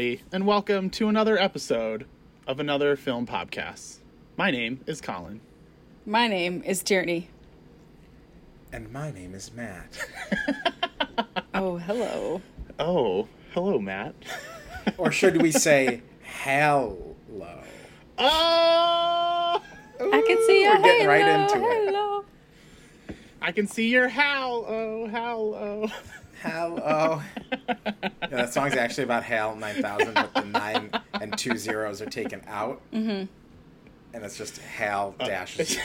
everybody, and welcome to another episode of another film podcast. My name is Colin. My name is Tierney. And my name is Matt. Oh, hello. Oh, hello, Matt. or should we say hello? Oh, I can see your We're getting right halo, into it. hello. I can see your howl. Oh, howl. Oh. Hello. yeah, that song's actually about Hal 9000, but the nine and two zeros are taken out. Mm-hmm. And it's just Hal dash zero.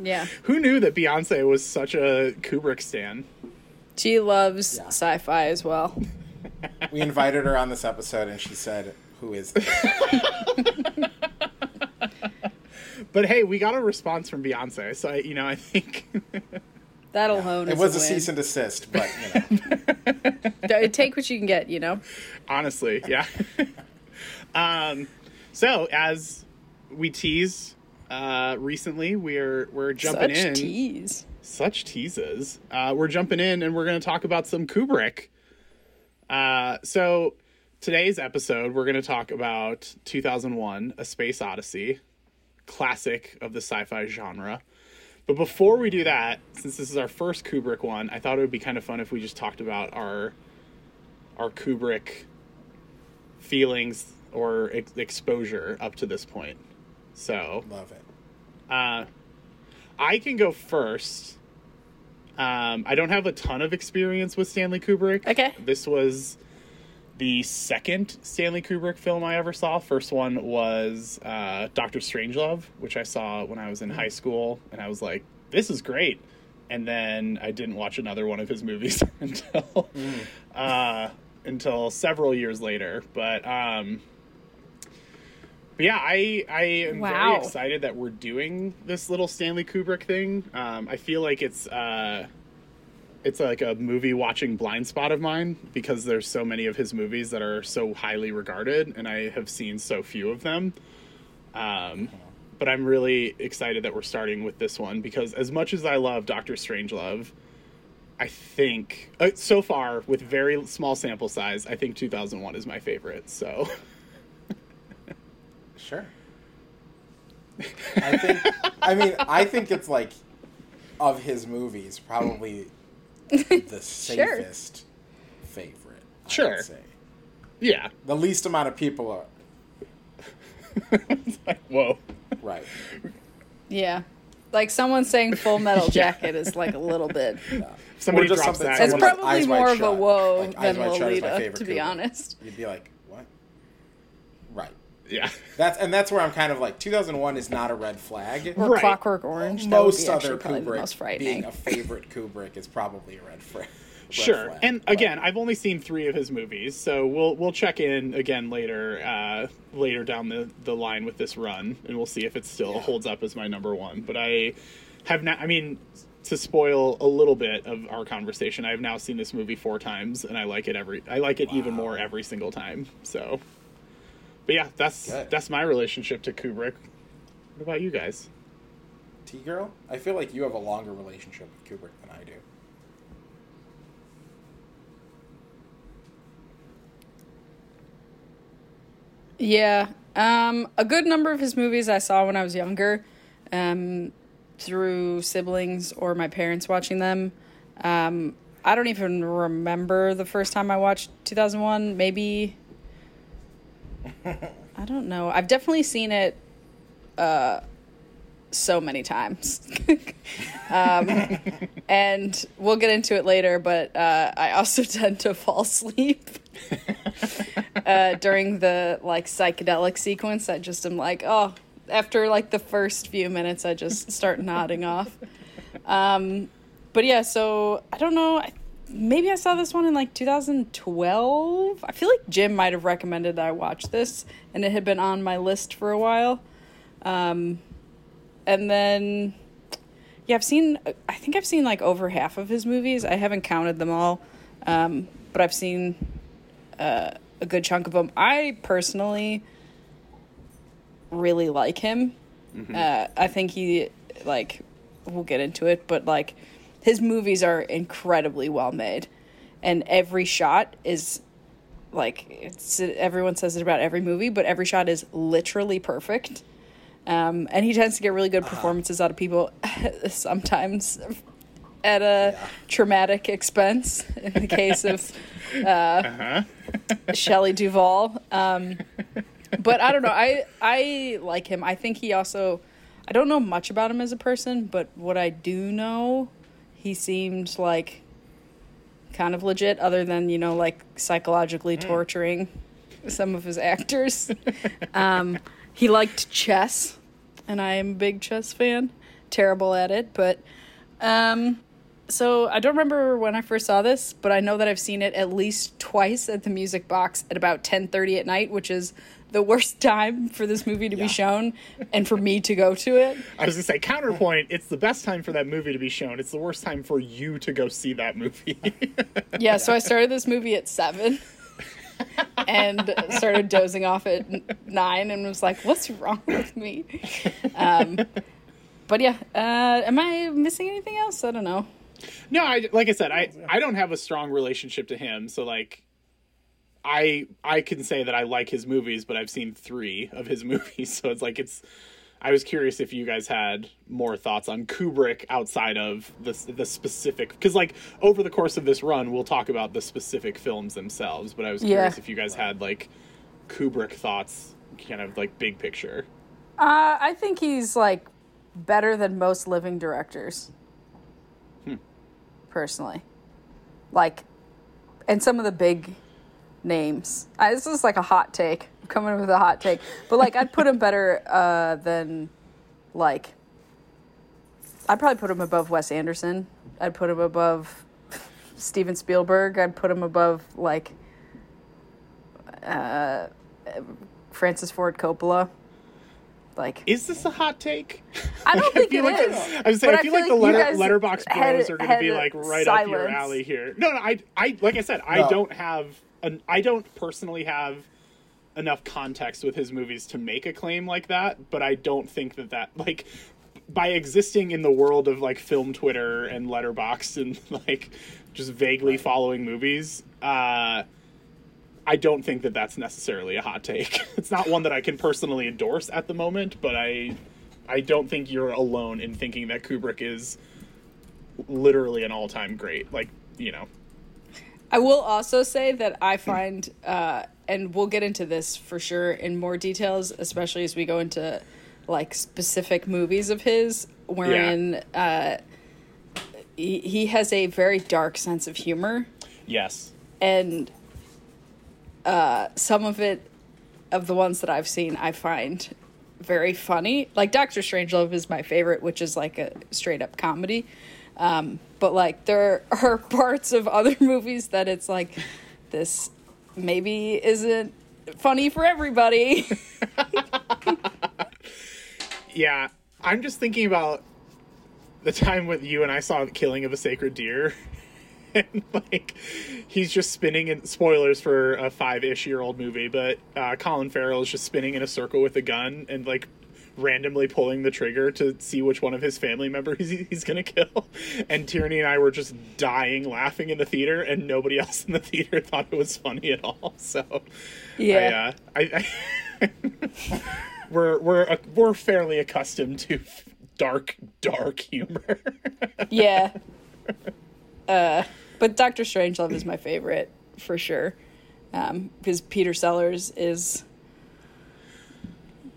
Yeah. Who knew that Beyonce was such a Kubrick stan? She loves Yeah. sci fi as well. We invited her on this episode, and she said, "Who is this?" But hey, we got a response from Beyonce, so I, you know, I think That alone It is was a a, cease and desist, but you know, Take what you can get, you know? honestly, yeah. um, so as we tease uh, recently, we're we're jumping Such in. tease. such teases. Uh, we're jumping in and we're going to talk about some Kubrick. Uh, so today's episode, we're going to talk about 2001: A Space Odyssey, classic of the sci-fi genre. But before we do that, since this is our first Kubrick one, I thought it would be kind of fun if we just talked about our our Kubrick feelings or ex- exposure up to this point. So, love it. uh, I can go first. Um, I don't have a ton of experience with Stanley Kubrick. Okay. This was the second Stanley Kubrick film I ever saw. First one was uh, Doctor Strangelove, which I saw when I was in high school, and I was like, "This is great." And then I didn't watch another one of his movies until uh, until several years later. But um, but yeah, I I am Wow. very excited that we're doing this little Stanley Kubrick thing. Um, I feel like it's uh, it's like a movie watching blind spot of mine because there's so many of his movies that are so highly regarded, and I have seen so few of them. Um, but I'm really excited that we're starting with this one because as much as I love Doctor Strangelove, I think uh, so far with very small sample size, I think 2001 is my favorite. So. Sure. I think. I mean, I think it's like of his movies, probably the safest favorite. I Sure. would say Yeah. the least amount of people are like, whoa. right. Yeah. Like someone saying Full Metal Jacket is like a little bit. Somebody Or just drops that. It's I'm someone like, probably more of a whoa Like, than Wide Shut is Lolita, to be Kubrick. honest. You'd be like, what? Right. Yeah. That's and that's where I'm kind of like 2001 is not a red flag. Or Right. Clockwork Orange. that would Most be other probably the Kubrick most being a favorite Kubrick is probably a red, fra- red Sure. flag. And but- again, I've only seen three of his movies, so we'll we'll check in again later uh, later down the, the line with this run, and we'll see if it still Yeah. holds up as my number one. But I have not. I mean, to spoil a little bit of our conversation, I've now seen this movie four times, and I like it every. I like it even more every single time. So, but yeah, that's Good. that's my relationship to Kubrick. What about you guys? T girl, I feel like you have a longer relationship with Kubrick than I do. Yeah. Um, a good number of his movies I saw when I was younger, um, through siblings or my parents watching them. Um, I don't even remember the first time I watched 2001. Maybe. I don't know. I've definitely seen it uh, so many times. um, and we'll get into it later, but uh, I also tend to fall asleep uh, during the like psychedelic sequence. I just am like, oh, after like the first few minutes, I just start nodding off. Um, but yeah, so I don't know. I, maybe I saw this one in like 2012. I feel like Jim might have recommended that I watch this, and it had been on my list for a while. Um, and then, yeah, I've seen. I think I've seen like over half of his movies. I haven't counted them all, um, but I've seen uh, a good chunk of them. I personally really like him. Uh, I think he like we'll get into it, but like his movies are incredibly well made, and every shot is like it's everyone says it about every movie, but every shot is literally perfect. Um, and he tends to get really good performances out of people, sometimes at a Yeah. traumatic expense. In the case of Uh-huh. Shelley Duvall. Um, but I don't know. I I like him. I think he also. I don't know much about him as a person, but what I do know, he seemed like kind of legit. Other than you know, like psychologically torturing some of his actors. um, he liked chess, and I am a big chess fan. Terrible at it, but um, so I don't remember when I first saw this, but I know that I've seen it at least twice at the Music Box at about ten thirty at night, which is the worst time for this movie to Yeah. be shown and for me to go to it. I was gonna say counterpoint. It's the best time for that movie to be shown. It's the worst time for you to go see that movie. Yeah, so I started this movie at seven. and started dozing off at nine and was like, what's wrong with me? Um, but yeah, uh, am I missing anything else? I don't know. no, I like I said, I I don't have a strong relationship to him, so like. I I can say that I like his movies, but I've seen three of his movies, so it's like it's. I was curious if you guys had more thoughts on Kubrick outside of the the specific because like over the course of this run we'll talk about the specific films themselves, but I was curious Yeah. if you guys had like Kubrick thoughts, kind of like big picture. Uh, I think he's like better than most living directors. Personally, like, and some of the big names. I, this is like a hot take. I'm coming with a hot take, but like I'd put him better uh, than like. I'd probably put him above Wes Anderson. I'd put him above Steven Spielberg. I'd put him above like uh, Francis Ford Coppola. Like Is this a hot take? I don't think feel it like is. I was saying, but I feel feel like the letter, letterbox had- bros are going to be like right up your alley here. No, no, I, I, like I said, I No. don't have an, I don't personally have enough context with his movies to make a claim like that. But I don't think that that like by existing in the world of like film Twitter and Letterboxd and like just vaguely following movies. uh I don't think that that's necessarily a hot take. It's not one that I can personally endorse at the moment, but I I don't think you're alone in thinking that Kubrick is literally an all-time great. Like, you know. I will also say that I find, uh, and we'll get into this for sure in more details, especially as we go into like specific movies of his, wherein uh, he, he has a very dark sense of humor, Yes. and uh, some of it, of the ones that I've seen, I find very funny. Like Doctor Strangelove is my favorite, which is like a straight up comedy. Um, but like there are parts of other movies that it's like this maybe isn't funny for everybody. Yeah. I'm just thinking about the time when you and I saw the killing of a sacred deer. and like he's just spinning in spoilers for a five-ish year old movie, but uh, Colin Farrell is just spinning in a circle with a gun and like randomly pulling the trigger to see which one of his family members he's, he's gonna kill. And Tierney and I were just dying laughing in the theater, and nobody else in the theater thought it was funny at all. So yeah. I, uh, I, I we're we're uh, we're fairly accustomed to dark dark humor. Yeah. Uh, but Doctor Strangelove is my favorite for sure. Um, because Peter Sellers is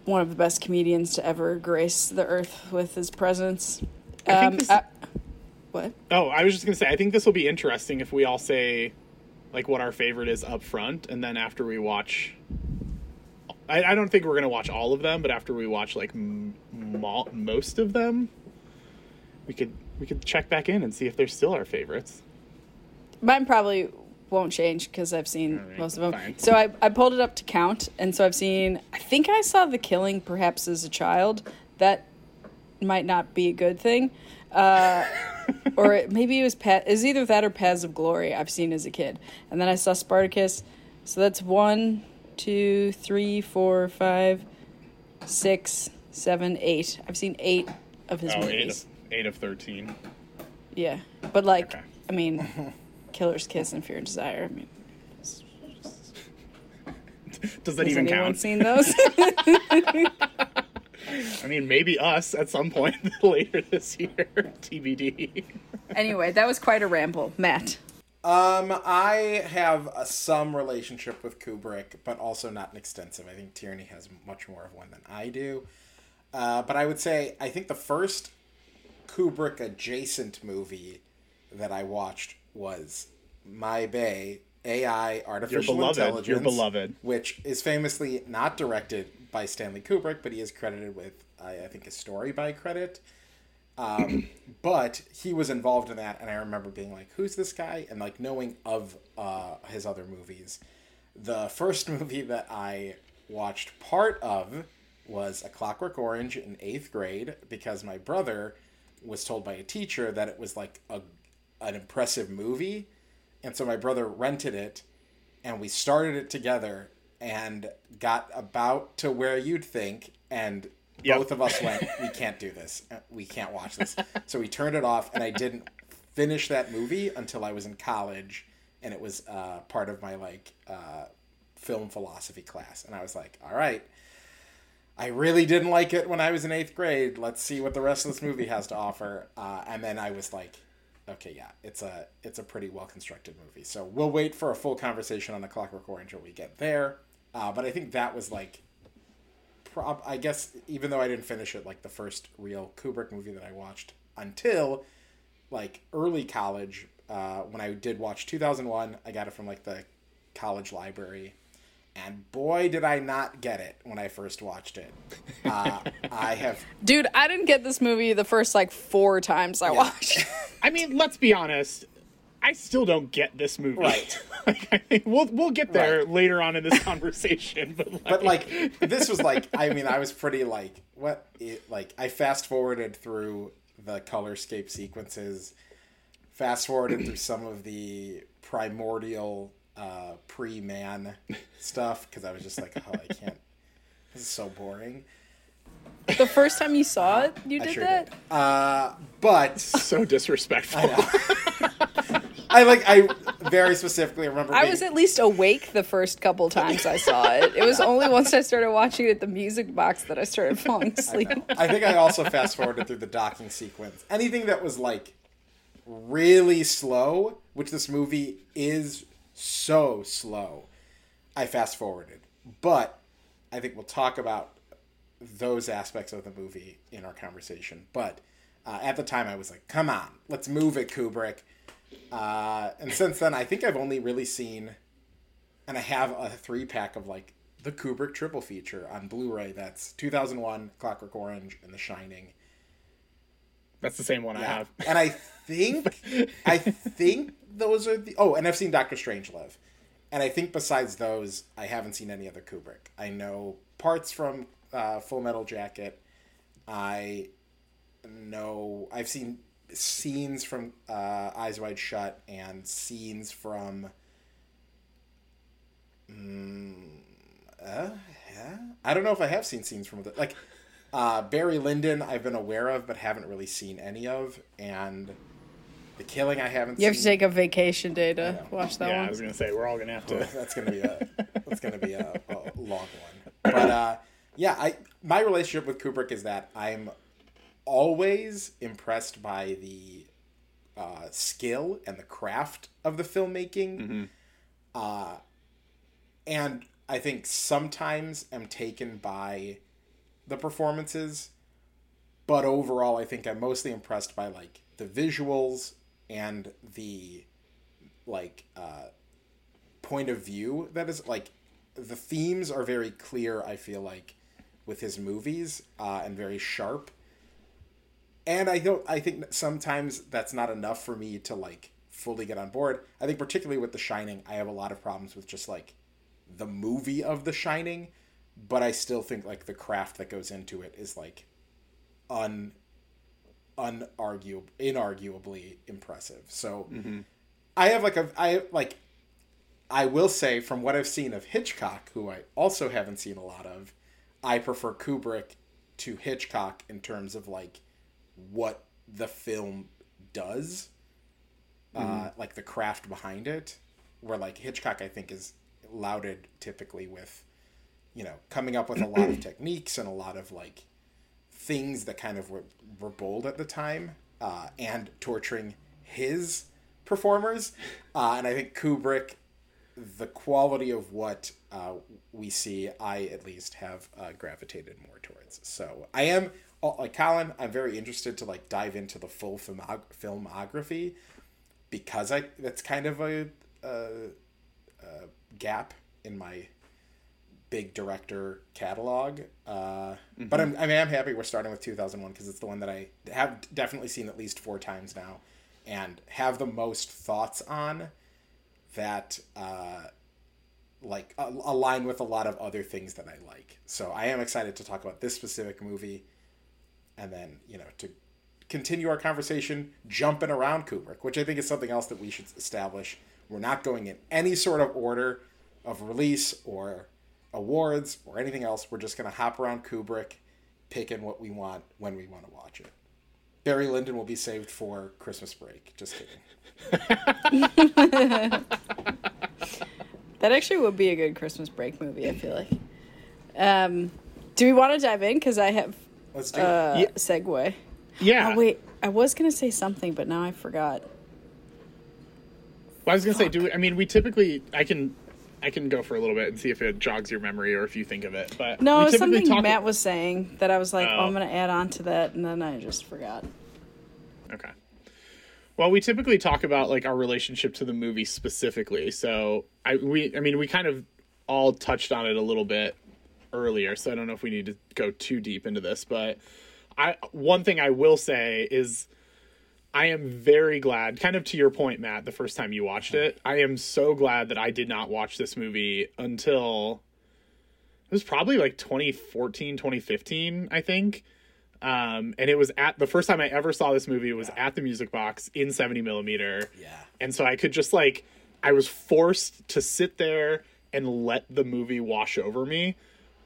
one of the best comedians to ever grace the earth with his presence. Um, this- I- what? oh, I was just gonna say I think this will be interesting if we all say like what our favorite is up front, and then after we watch. I, I don't think we're gonna watch all of them, but after we watch like m- mo- most of them, we could we could check back in and see if they're still our favorites. Mine probably won't change because I've seen right, most of them. fine. So I, I pulled it up to count, and so I've seen. I think I saw The Killing perhaps as a child. That might not be a good thing. Uh, or it, maybe it was Pat. Is either that or Paths of Glory. I've seen as a kid, and then I saw Spartacus. So that's one, two, three, four, five, six, seven, eight. I've seen eight of his Oh, eight movies. of, eight of thirteen. Yeah, but like, Okay. I mean, Killer's Kiss and Fear and Desire. I mean, Does that Has even anyone count? seen those? I mean, maybe us at some point later this year. TBD. anyway, that was quite a ramble, Matt. Um, I have a, some relationship with Kubrick, but also not an extensive. I think Tierney has much more of one than I do. Uh, but I would say I think the first Kubrick adjacent movie that I watched was My Bay AI Artificial beloved, your beloved. which is famously not directed by Stanley Kubrick, but he is credited with I, I think a story by credit. Um, but he was involved in that, and I remember being like, "Who's this guy?" and like knowing of uh, his other movies. The first movie that I watched part of was A Clockwork Orange in eighth grade because my brother was told by a teacher that it was like a an impressive movie, and so my brother rented it, and we started it together and got about to where you'd think, and Yep. both of us went, "We can't do this. Uh, We can't watch this." So we turned it off, and I didn't finish that movie until I was in college, and it was uh, part of my like uh, film philosophy class, and I was like, "All right." I really didn't like it when I was in eighth grade. Let's see what the rest of this movie has to offer. Uh, and then I was like, okay, yeah, it's a it's a pretty well constructed movie. So we'll wait for a full conversation on the Clockwork Orange until we get there. Uh, but I think that was like, prob- I guess even though I didn't finish it, like the first real Kubrick movie that I watched until like early college. Uh, when I did watch 2001, I got it from like the college library. And boy, did I not get it when I first watched it. Uh, I have Dude, I didn't get this movie the first like four times I watched. I mean, let's be honest. I still don't get this movie. Right. like, I think we'll we'll get there Right. later on in this conversation. But like, but like this was like I mean I was pretty like what it, like I fast forwarded through the colorscape sequences, fast forwarded through some of the primordial uh, pre-man stuff because I was just like oh I can't this is so boring. the first time you saw it, you I did sure that? did. Uh, but so disrespectful. I like I very specifically remember. I being- was at least awake the first couple times I saw it. It was only once I started watching it at the music box that I started falling asleep. I think I also fast forwarded through the docking sequence. Anything that was like really slow, which this movie is so slow, I fast forwarded. But I think we'll talk about those aspects of the movie in our conversation. But uh, at the time, I was like, come on, let's move it, Kubrick. Uh, and since then, I think I've only really seen, and I have a three pack of like the Kubrick triple feature on Blu ray. That's 2001, Clockwork Orange, and The Shining. That's the same one I have. And I think, I think those are the. Oh, and I've seen Doctor Strangelove. And I think besides those, I haven't seen any other Kubrick. I know parts from uh, Full Metal Jacket. I know I've seen scenes from uh, Eyes Wide Shut and scenes from. Mm, uh, yeah. I don't know if I have seen scenes from the like uh, Barry Lyndon. I've been aware of, but haven't really seen any of, and The Killing I haven't. You have to take a vacation day to watch that one. yeah, I was gonna say we're all gonna have to. that's gonna be a that's gonna be a, a long one. But uh, yeah, I my relationship with Kubrick is that I'm always impressed by the uh, skill and the craft of the filmmaking, uh, and I think sometimes am taken by the performances, but overall, I think I'm mostly impressed by like the visuals and the like uh, point of view that is like the themes are very clear i feel like with his movies uh, and very sharp. And i don't i think sometimes that's not enough for me to like fully get on board. I think particularly with the shining i have a lot of problems with just like the movie of the shining but i still think like the craft that goes into it is like un unarguable inarguably impressive so I have like a I like I will say from what I've seen of Hitchcock, who I also haven't seen a lot of, I prefer Kubrick to Hitchcock in terms of like what the film does, uh, like the craft behind it. Where like Hitchcock, I think is lauded typically with you know, coming up with a lot of techniques and a lot of like things that kind of were, were bold at the time uh, and torturing his performers. Uh, and I think Kubrick, the quality of what uh, we see, I at least have uh, gravitated more towards. So I am uh, like Colin. I'm very interested to like dive into the full filmog- filmography because I that's kind of a, a, a gap in my big director catalog. Uh, mm-hmm. But I'm, I mean, I'm happy we're starting with 2001 because it's the one that I have definitely seen at least four times now and have the most thoughts on that uh, like align with a lot of other things that I like. So I am excited to talk about this specific movie and then, you know, to continue our conversation jumping around Kubrick, which I think is something else that we should establish. We're not going in any sort of order of release or awards or anything else. We're just going to hop around Kubrick, picking what we want when we want to watch it. Barry Lyndon will be saved for Christmas break. Just kidding. that actually would be a good Christmas break movie. I feel like. Um, do we want to dive in? Because I have Let's do uh, Yeah. segue. Yeah. Oh wait, I was gonna say something, but now I forgot. Well, I was gonna say, do we, I mean we typically I can I can go for a little bit and see if it jogs your memory or if you think of it. But No, we it was something Matt was saying that I was like, oh. Oh. I'm gonna add on to that, and then I just forgot. Okay. Well, we typically talk about like our relationship to the movie specifically. So I we I mean we kind of all touched on it a little bit earlier, so I don't know if we need to go too deep into this, but I one thing I will say is I am very glad, kind of to your point, Matt, the first time you watched it, I am so glad that I did not watch this movie until it was probably like 2014, 2015, I think. Um, and it was at the first time I ever saw this movie was at the music box in 70 millimeter. Yeah. And so I could just like, I was forced to sit there and let the movie wash over me.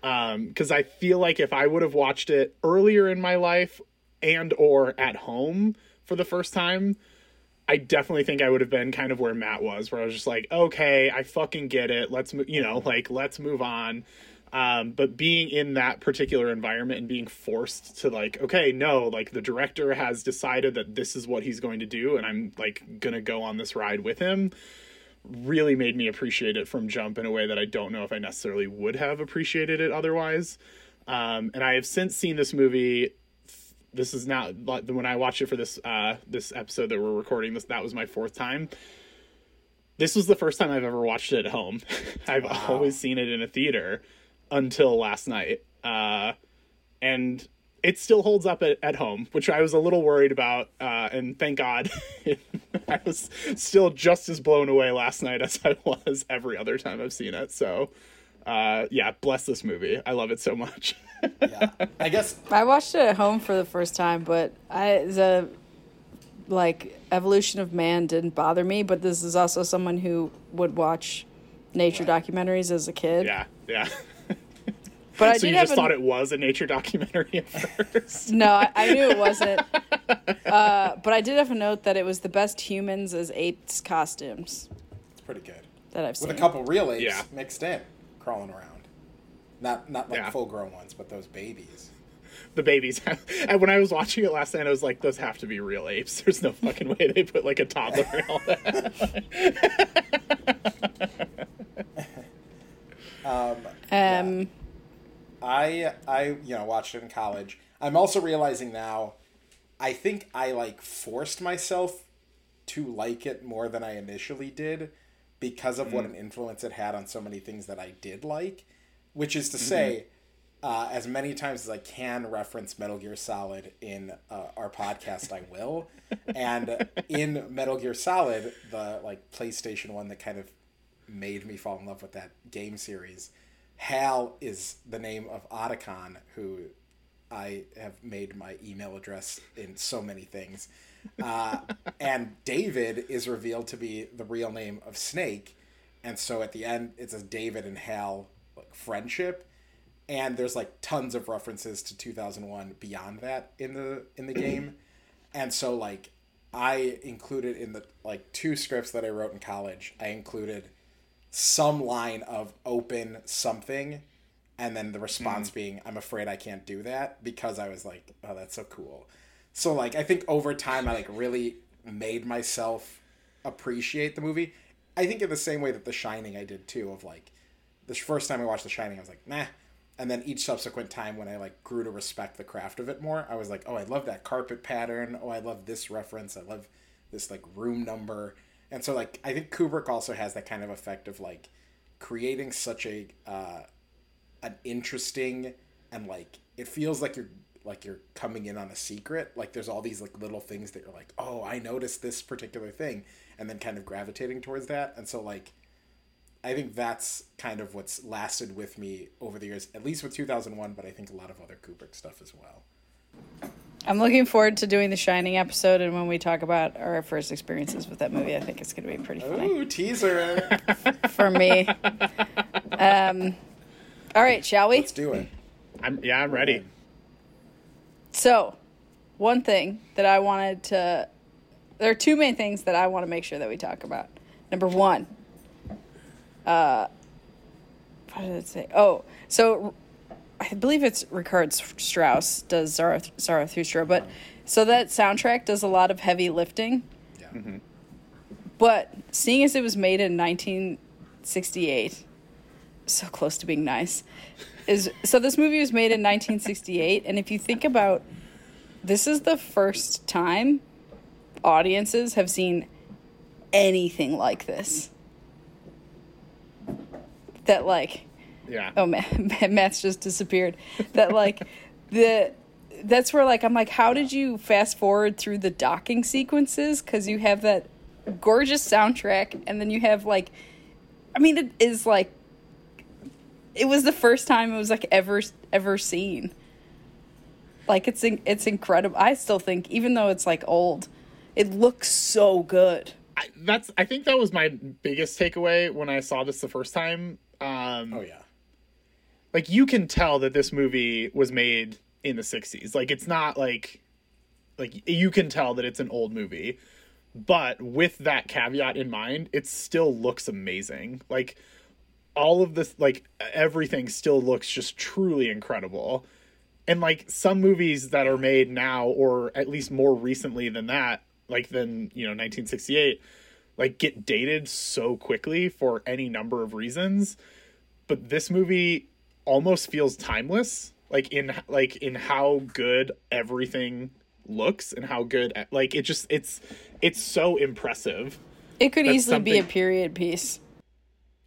Um, cause I feel like if I would have watched it earlier in my life and or at home for the first time, I definitely think I would have been kind of where Matt was, where I was just like, okay, I fucking get it. Let's, mo- you know, like, let's move on. Um, but being in that particular environment and being forced to like, okay, no, like the director has decided that this is what he's going to do, and I'm like gonna go on this ride with him, really made me appreciate it from jump in a way that I don't know if I necessarily would have appreciated it otherwise. Um, and I have since seen this movie this is now like, when I watched it for this uh this episode that we're recording this that was my fourth time. This was the first time I've ever watched it at home. I've Wow. always seen it in a theater until last night. Uh and it still holds up at, at home, which I was a little worried about. Uh, and thank God, I was still just as blown away last night as I was every other time I've seen it. So, uh, yeah, bless this movie. I love it so much. Yeah. I guess I watched it at home for the first time, but I the like evolution of man didn't bother me. But this is also someone who would watch nature Right. documentaries as a kid. yeah, yeah. But I so did you just an- thought it was a nature documentary at first? No, I, I knew it wasn't. Uh, but I did have a note that it was the best humans as apes costumes it's pretty good. that I've seen. With a couple real apes Yeah. mixed in, crawling around. Not not like Yeah. full grown ones, but those babies. the babies. and when I was watching it last night, I was like, "Those have to be real apes." There's no fucking way they put like a toddler in all that. Um, um, I I you know watched it in college. I'm also realizing now, I think I like forced myself to like it more than I initially did because of what an influence it had on so many things that I did like. Which is to say, uh, as many times as I can reference Metal Gear Solid in uh, our podcast, I will. And in Metal Gear Solid, the like PlayStation one that kind of made me fall in love with that game series. Hal is the name of Otacon, who I have made my email address in so many things. Uh, and David is revealed to be the real name of Snake. And so at the end, it says David and Hal like friendship. And there's like tons of references to 2001 beyond that in the in the game. And so like I included in the like two scripts that I wrote in college, I included some line of open something and then the response being i'm afraid i can't do that because i was like oh that's so cool so like i think over time i like really made myself appreciate the movie. I think in the same way that the shining i did too of like the first time i watched the shining i was like nah. And then each subsequent time when i like grew to respect the craft of it more i was like oh i love that carpet pattern. Oh i love this reference. I love this like room number. And so like i think kubrick also has that kind of effect of like creating such a uh an interesting and like it feels like you're like you're coming in on a secret like there's all these like little things that you're like oh i noticed this particular thing and then kind of gravitating towards that and so like i think that's kind of what's lasted with me over the years at least with 2001 but i think a lot of other kubrick stuff as well I'm looking forward to doing the Shining episode, and when we talk about our first experiences with that movie, I think it's going to be pretty funny ooh teaser for me. Um, all right, shall we? let's do it I'm yeah, I'm ready. So, one thing that I wanted to. There are two main things that I want to make sure that we talk about. Number one, uh, what did it say? Oh, so I believe it's Richard Strauss does Zarath- Zarathustra, but so that soundtrack does a lot of heavy lifting. yeah But seeing as it was made in 1968, so close to being nice, is so this movie was made in 1968, and if you think about, this is the first time audiences have seen anything like this. That like Yeah. oh man matt's just disappeared that like the that's where like i'm like how did you fast forward through the docking sequences because you have that gorgeous soundtrack and then you have like i mean it is like it was the first time it was like ever ever seen. Like it's in, it's incredible. I still think even though it's like old it looks so good. I, that's I think that was my biggest takeaway when I saw this the first time. Um, oh yeah. like you can tell that this movie was made in the 60s like it's not like like you can tell that it's an old movie but with that caveat in mind it still looks amazing. Like all of this like everything still looks just truly incredible. And like some movies that are made now or at least more recently than that like than you know 1968 like get dated so quickly for any number of reasons. But this movie almost feels timeless like in like in how good everything looks and how good like it just it's it's so impressive it could easily be a period piece.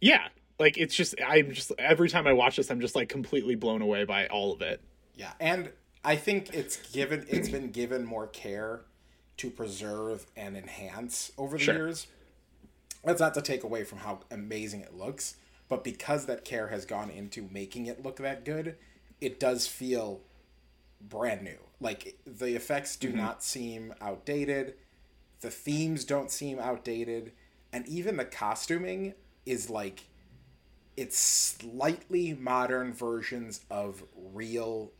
Yeah like it's just i'm just every time i watch this i'm just like completely blown away by all of it Yeah, and I think it's given it's been given more care to preserve and enhance over the Sure. years. That's not to take away from how amazing it looks, but because that care has gone into making it look that good, it does feel brand new. Like the effects do mm-hmm. not seem outdated, the themes don't seem outdated, and even the costuming is like it's slightly modern versions of real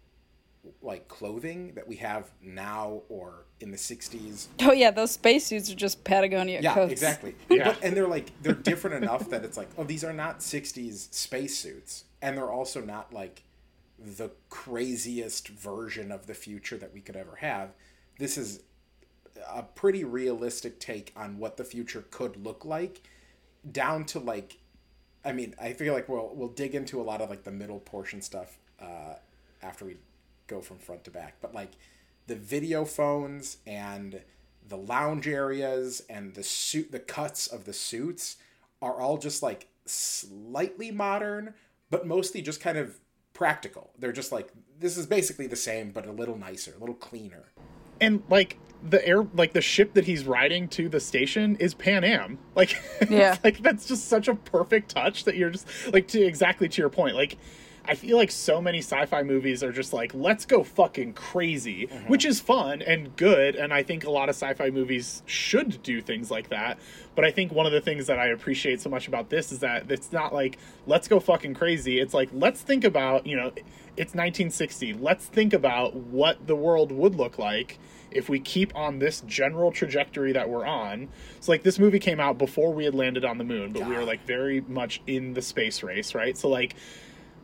like clothing that we have now or in the 60s Oh yeah, those spacesuits are just Patagonia yeah coats. exactly Yeah. But, and they're like they're different enough that it's like oh these are not 60s spacesuits and they're also not like the craziest version of the future that we could ever have this is a pretty realistic take on what the future could look like down to like I mean, I feel like we'll we'll dig into a lot of like the middle portion stuff uh, after we go from front to back. But like the video phones and the lounge areas and the suit, the cuts of the suits are all just like slightly modern, but mostly just kind of practical. They're just like this is basically the same, but a little nicer, a little cleaner. And like the air like the ship that he's riding to the station is pan am like Yeah. like that's just such a perfect touch that you're just like to exactly to your point like i feel like so many sci-fi movies are just like let's go fucking crazy mm-hmm. which is fun and good and i think a lot of sci-fi movies should do things like that but i think one of the things that i appreciate so much about this is that it's not like let's go fucking crazy it's like let's think about you know it's 1960 let's think about what the world would look like if we keep on this general trajectory that we're on. So like this movie came out before we had landed on the moon, but we were like very much in the space race, right? So like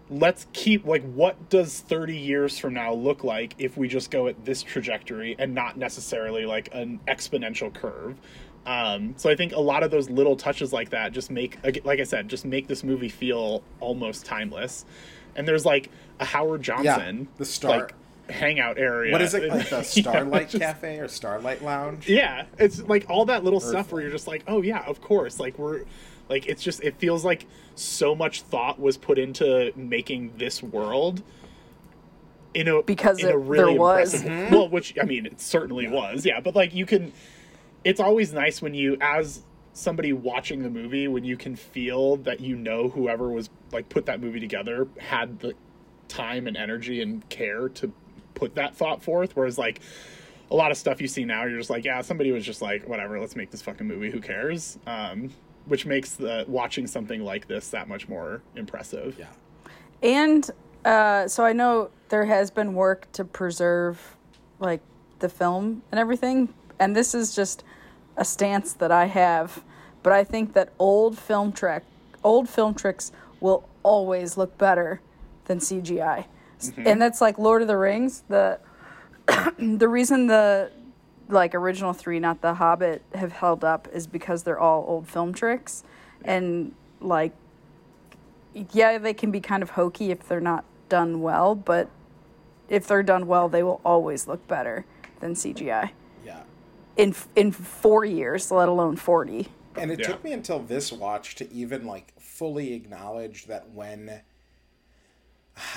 let's keep like what does 30 years from now look like if we just go at this trajectory and not necessarily like an exponential curve um, so i think a lot of those little touches like that just make like i said just make this movie feel almost timeless and there's like a howard johnson Yeah, the star- like, hangout area What is it like the Yeah, Starlight just- Cafe or Starlight Lounge? yeah, it's like all that little stuff where you're just like, oh yeah, of course. Like we're like it's just it feels like so much thought was put into making this world in a Because in a it- really there was. impressive mm-hmm. well, which I mean it certainly was, yeah. But like you can it's always nice when you as somebody watching the movie when you can feel that you know whoever was like put that movie together had the time and energy and care to put that thought forth whereas like a lot of stuff you see now you're just like yeah somebody was just like whatever let's make this fucking movie who cares um, which makes the watching something like this that much more impressive Yeah. And uh, so I know there has been work to preserve like the film and everything, and this is just a stance that I have. But I think that old film trick, old film tricks will always look better than CGI, mm-hmm. and that's like Lord of the Rings. The the reason the like original three, not the Hobbit, have held up is because they're all old film tricks, and like yeah, they can be kind of hokey if they're not done well, but if they're done well, they will always look better than CGI Yeah. in in four years, let alone forty. And it Yeah. took me until this watch to even like fully acknowledge that when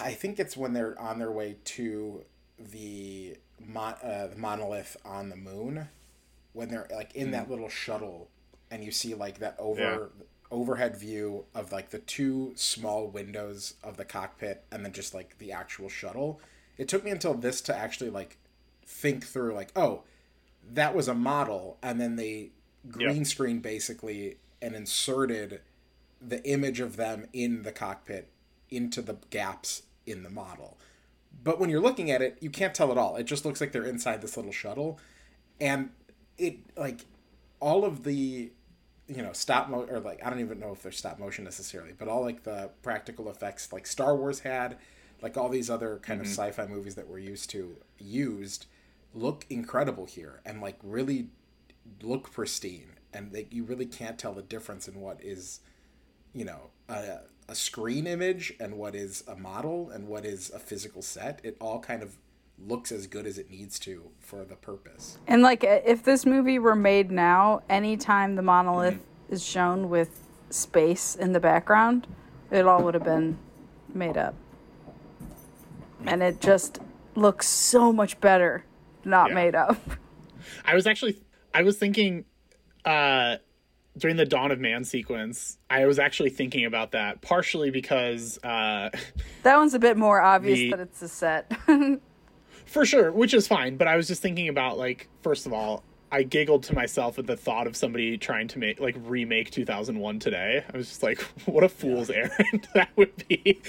I think it's when they're on their way to the, mon- uh, the monolith on the moon, when they're like in that little shuttle, and you see like that over overhead view of like the two small windows of the cockpit, and then just like the actual shuttle. It took me until this to actually like think through like, oh, that was a model, and then they green Yep. screen basically and inserted the image of them in the cockpit into the gaps in the model. But when you're looking at it, you can't tell at all. It just looks like they're inside this little shuttle, and it like all of the you know stop mo or like I don't even know if they're stop motion necessarily, but all like the practical effects like Star Wars had, like all these other kind of mm-hmm. sci-fi movies that we're used to used look incredible here and like really look pristine and like, you really can't tell the difference in what is you know a, a screen image and what is a model and what is a physical set it all kind of looks as good as it needs to for the purpose And like, if this movie were made now, anytime the monolith is shown with space in the background, it all would have been made up. And it just looks so much better not Yeah. made up. I was actually I was thinking uh during the Dawn of Man sequence, I was actually thinking about that partially because uh That one's a bit more obvious The- that it's a set. for sure, which is fine, but I was just thinking about like first of all, I giggled to myself at the thought of somebody trying to make like remake 2001 today. I was just like what a fool's errand that would be.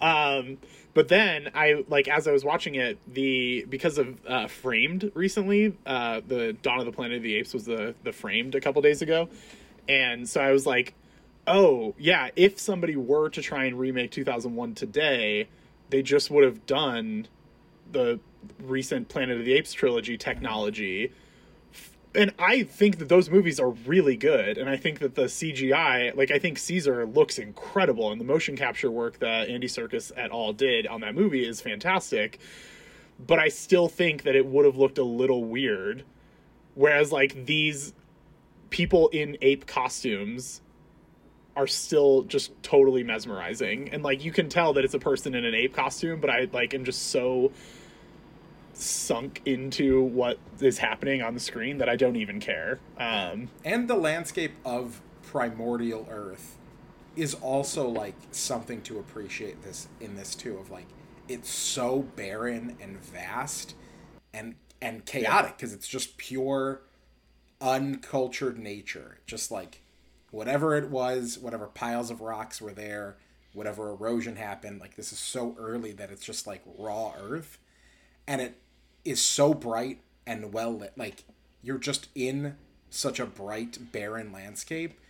Um but then I like as I was watching it, the because of uh, Framed recently, uh, the Dawn of the Planet of the Apes was the the Framed a couple days ago, and so I was like, oh yeah, if somebody were to try and remake 2001 today, they just would have done the recent Planet of the Apes trilogy technology. And I think that those movies are really good. And I think that the CGI, like, I think Caesar looks incredible. And the motion capture work that Andy Serkis et al. did on that movie is fantastic. But I still think that it would have looked a little weird. Whereas, like, these people in ape costumes are still just totally mesmerizing. And, like, you can tell that it's a person in an ape costume, but I, like, am just so sunk into what is happening on the screen that I don't even care. Um, and the landscape of primordial earth is also like something to appreciate this in this too of like it's so barren and vast and and chaotic because it's just pure uncultured nature. Just like whatever it was whatever piles of rocks were there whatever erosion happened like this is so early that it's just like raw earth. And it is so bright and well lit like you're just in such a bright barren landscape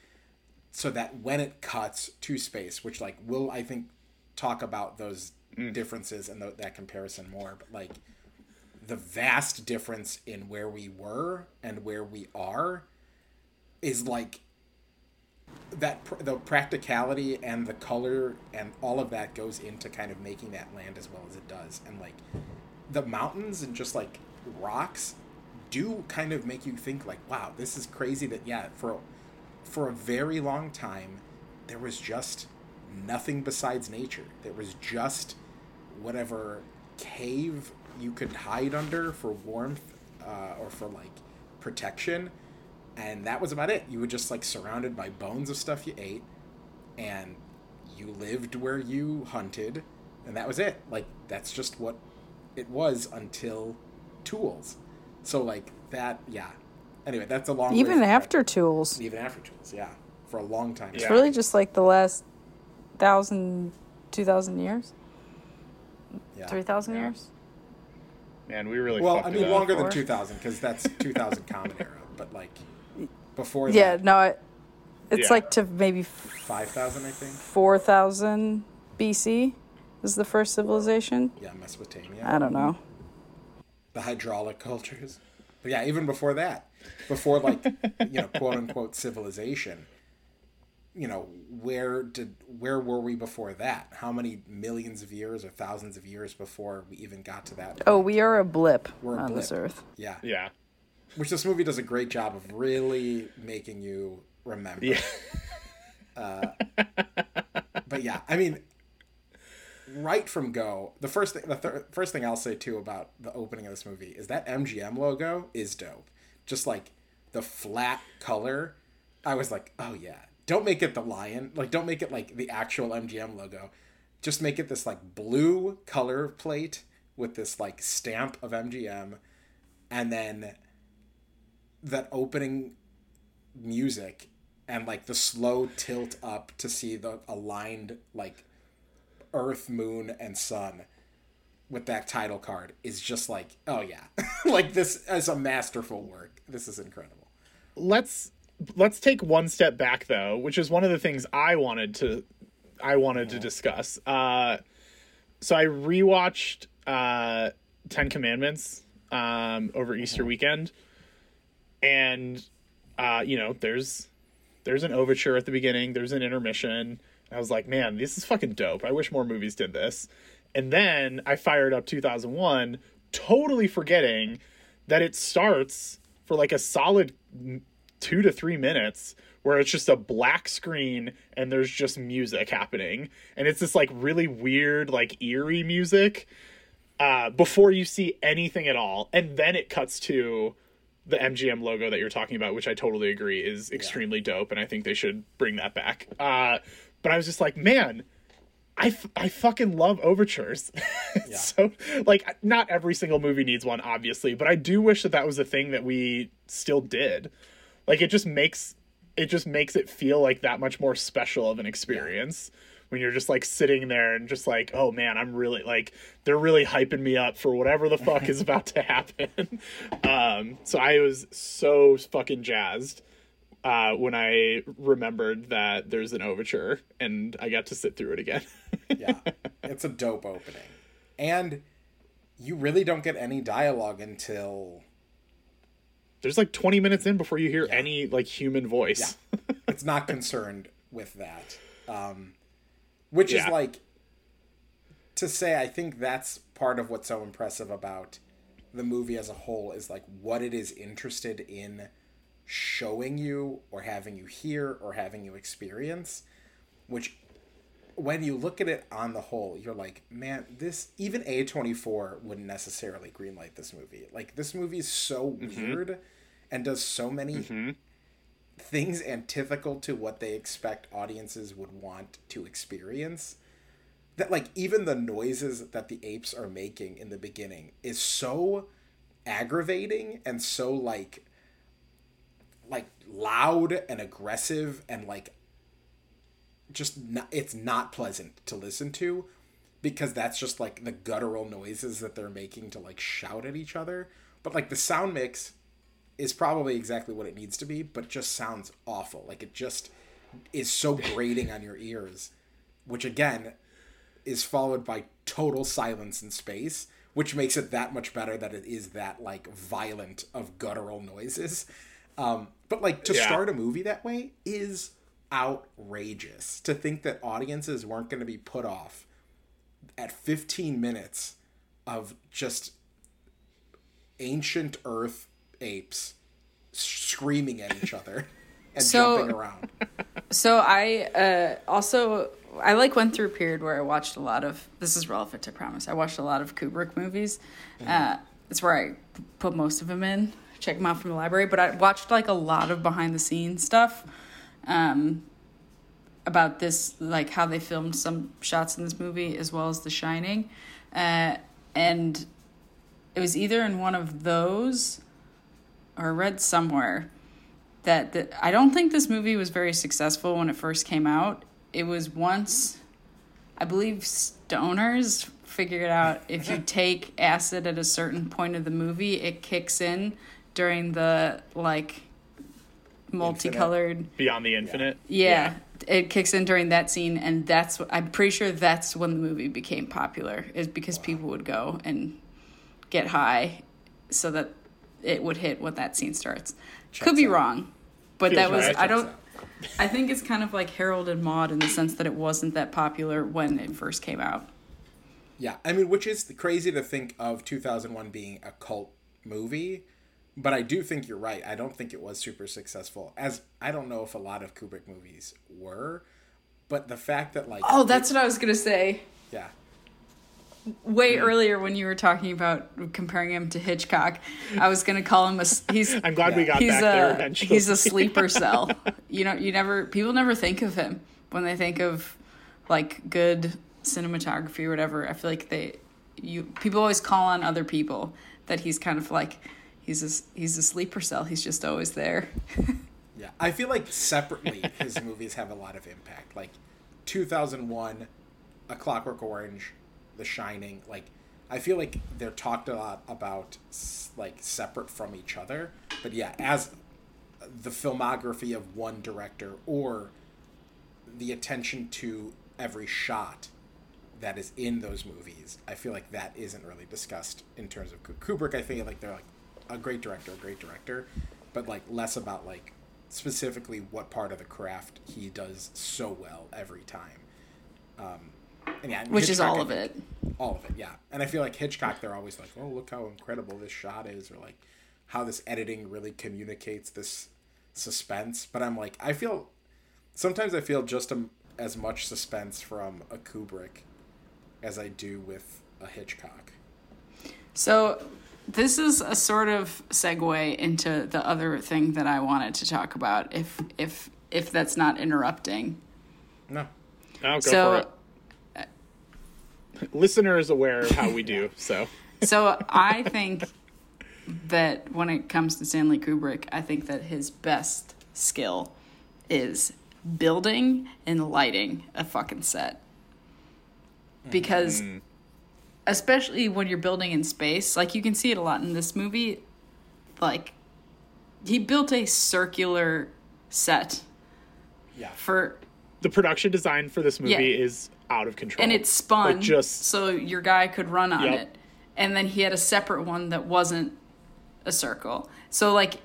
so that when it cuts to space which like will i think talk about those mm. differences and th- that comparison more, but like the vast difference in where we were and where we are is like that pr- the practicality and the color and all of that goes into kind of making that land as well as it does. And like the mountains and just like rocks do kind of make you think like wow this is crazy that yeah for for a very long time there was just nothing besides nature. There was just whatever cave you could hide under for warmth uh, or for like protection and that was about it you were just like surrounded by bones of stuff you ate and you lived where you hunted and that was it like that's just what it was until tools so like that yeah anyway that's a long Even from- after tools. even after tools yeah for a long time Yeah. It's really just like the last thousand, two thousand years, yeah. three thousand Yeah. years. Man, we really well fucked i it mean up. longer than 2000 because that's 2000 common era but like before that Yeah, that no, I, it's Yeah. like to maybe 5000 i think four thousand BC is the first civilization. yeah mesopotamia I don't know. the hydraulic cultures. But yeah, even before that, before like you know, quote unquote civilization, you know, where did where were we before that? How many millions of years or thousands of years before we even got to that? Oh, we are a blip We're a on this earth. Yeah. Yeah. Which this movie does a great job of really making you remember. Yeah. Uh, but yeah, I mean, right from go, the first thing, the thir- first thing I'll say too about the opening of this movie is that MGM logo is dope. Just like the flat color, I was like, oh yeah. Don't make it the lion, like don't make it like the actual MGM logo. Just make it this like blue color plate with this like stamp of MGM, and then that opening music and like the slow tilt up to see the aligned like earth moon and sun with that title card is just like oh yeah. Like this is a masterful work. This is incredible. Let's let's take one step back though, which is one of the things I wanted to I wanted to discuss. Uh, so I rewatched uh, Ten Commandments um, over Easter weekend, and uh, you know, there's there's an overture at the beginning, there's an intermission. I was like, man, this is fucking dope. I wish more movies did this. And then I fired up 2001, totally forgetting that it starts for like a solid two to three minutes where it's just a black screen and there's just music happening. And it's this like really weird, like eerie music uh, before you see anything at all. And then it cuts to the MGM logo that you're talking about, which I totally agree is extremely dope. And I think they should bring that back. Uh, but I was just like, man, I, f- I fucking love overtures. It's so like not every single movie needs one, obviously, but I do wish that that was a thing that we still did. Like it just makes it just makes it feel like that much more special of an experience when you're just like sitting there and just like, oh man, I'm really like they're really hyping me up for whatever the fuck is about to happen. um, so I was so fucking jazzed uh, when I remembered that there's an overture and I got to sit through it again. yeah it's a dope opening and you really don't get any dialogue until there's like 20 minutes in before you hear any like human voice. it's not concerned with that um, which is like to say i think that's part of what's so impressive about the movie as a whole is like what it is interested in showing you or having you hear or having you experience which when you look at it on the whole you're like man this even a24 wouldn't necessarily greenlight this movie. Like this movie is so mm-hmm. weird and does so many mm-hmm. things antithetical to what they expect audiences would want to experience that like even the noises that the apes are making in the beginning is so aggravating and so like like loud and aggressive and like just not, it's not pleasant to listen to because that's just like the guttural noises that they're making to like shout at each other but like the sound mix is probably exactly what it needs to be but just sounds awful like it just is so grating on your ears which again is followed by total silence in space, which makes it that much better that it is that like violent of guttural noises. Um, but like to Yeah. start a movie that way is outrageous. To think that audiences weren't going to be put off at 15 minutes of just ancient Earth apes screaming at each other and So- jumping around. So I uh, also I like went through a period where I watched a lot of this is relevant to promise. I watched a lot of Kubrick movies. Uh, that's where I put most of them in. Check them out from the library. But I watched like a lot of behind the scenes stuff um, about this, like how they filmed some shots in this movie as well as The Shining, uh, and it was either in one of those or read somewhere that, that I don't think this movie was very successful when it first came out. It was once, I believe, stoners figured out if you take acid at a certain point of the movie, it kicks in during the like multicolored. Beyond the Infinite. Yeah, it kicks in during that scene, and that's what I'm pretty sure that's when the movie became popular. Is because people would go and get high, so that it would hit when that scene starts. Could be out. wrong, but Feels that was right. I don't. I think it's kind of like Harold and Maude in the sense that it wasn't that popular when it first came out. Yeah, I mean, which is crazy to think of 2001 being a cult movie, but I do think you're right. I don't think it was super successful. As I don't know if a lot of Kubrick movies were, but the fact that like Oh, that's what I was gonna say. yeah, Way Hmm. earlier when you were talking about comparing him to Hitchcock, I was gonna call him a. s- He's I'm glad we got he's back there a eventually. he's a sleeper cell. You know, you never people never think of him when they think of like good cinematography or whatever. I feel like they you people always call on other people that he's kind of like he's a he's a sleeper cell. He's just always there. yeah. I feel like separately his movies have a lot of impact. Like 2001, A Clockwork Orange, The Shining. Like I feel like they're talked a lot about like separate from each other. But yeah, as the filmography of one director or the attention to every shot that is in those movies, I feel like that isn't really discussed in terms of Kubrick. I feel like they're like a great director, a great director, but like less about like specifically what part of the craft he does so well every time. Um, and yeah, Which is all of it. all of it, yeah. And I feel like Hitchcock, they're always like, "Oh, look how incredible this shot is," or like how this editing really communicates this suspense. But I'm like, I feel sometimes I feel just um as much suspense from a Kubrick as I do with a Hitchcock. So this is a sort of segue into the other thing that I wanted to talk about if if if that's not interrupting. No, Oh, go so for it. Listener is aware of how we do, so so I think that when it comes to Stanley Kubrick, I think that his best skill is building and lighting a fucking set. Because mm. Especially when you're building in space, like you can see it a lot in this movie, like he built a circular set yeah, for the production design for this movie Yeah. is out of control. and it spun Like, just so your guy could run on Yep. it and then he had a separate one that wasn't a circle so like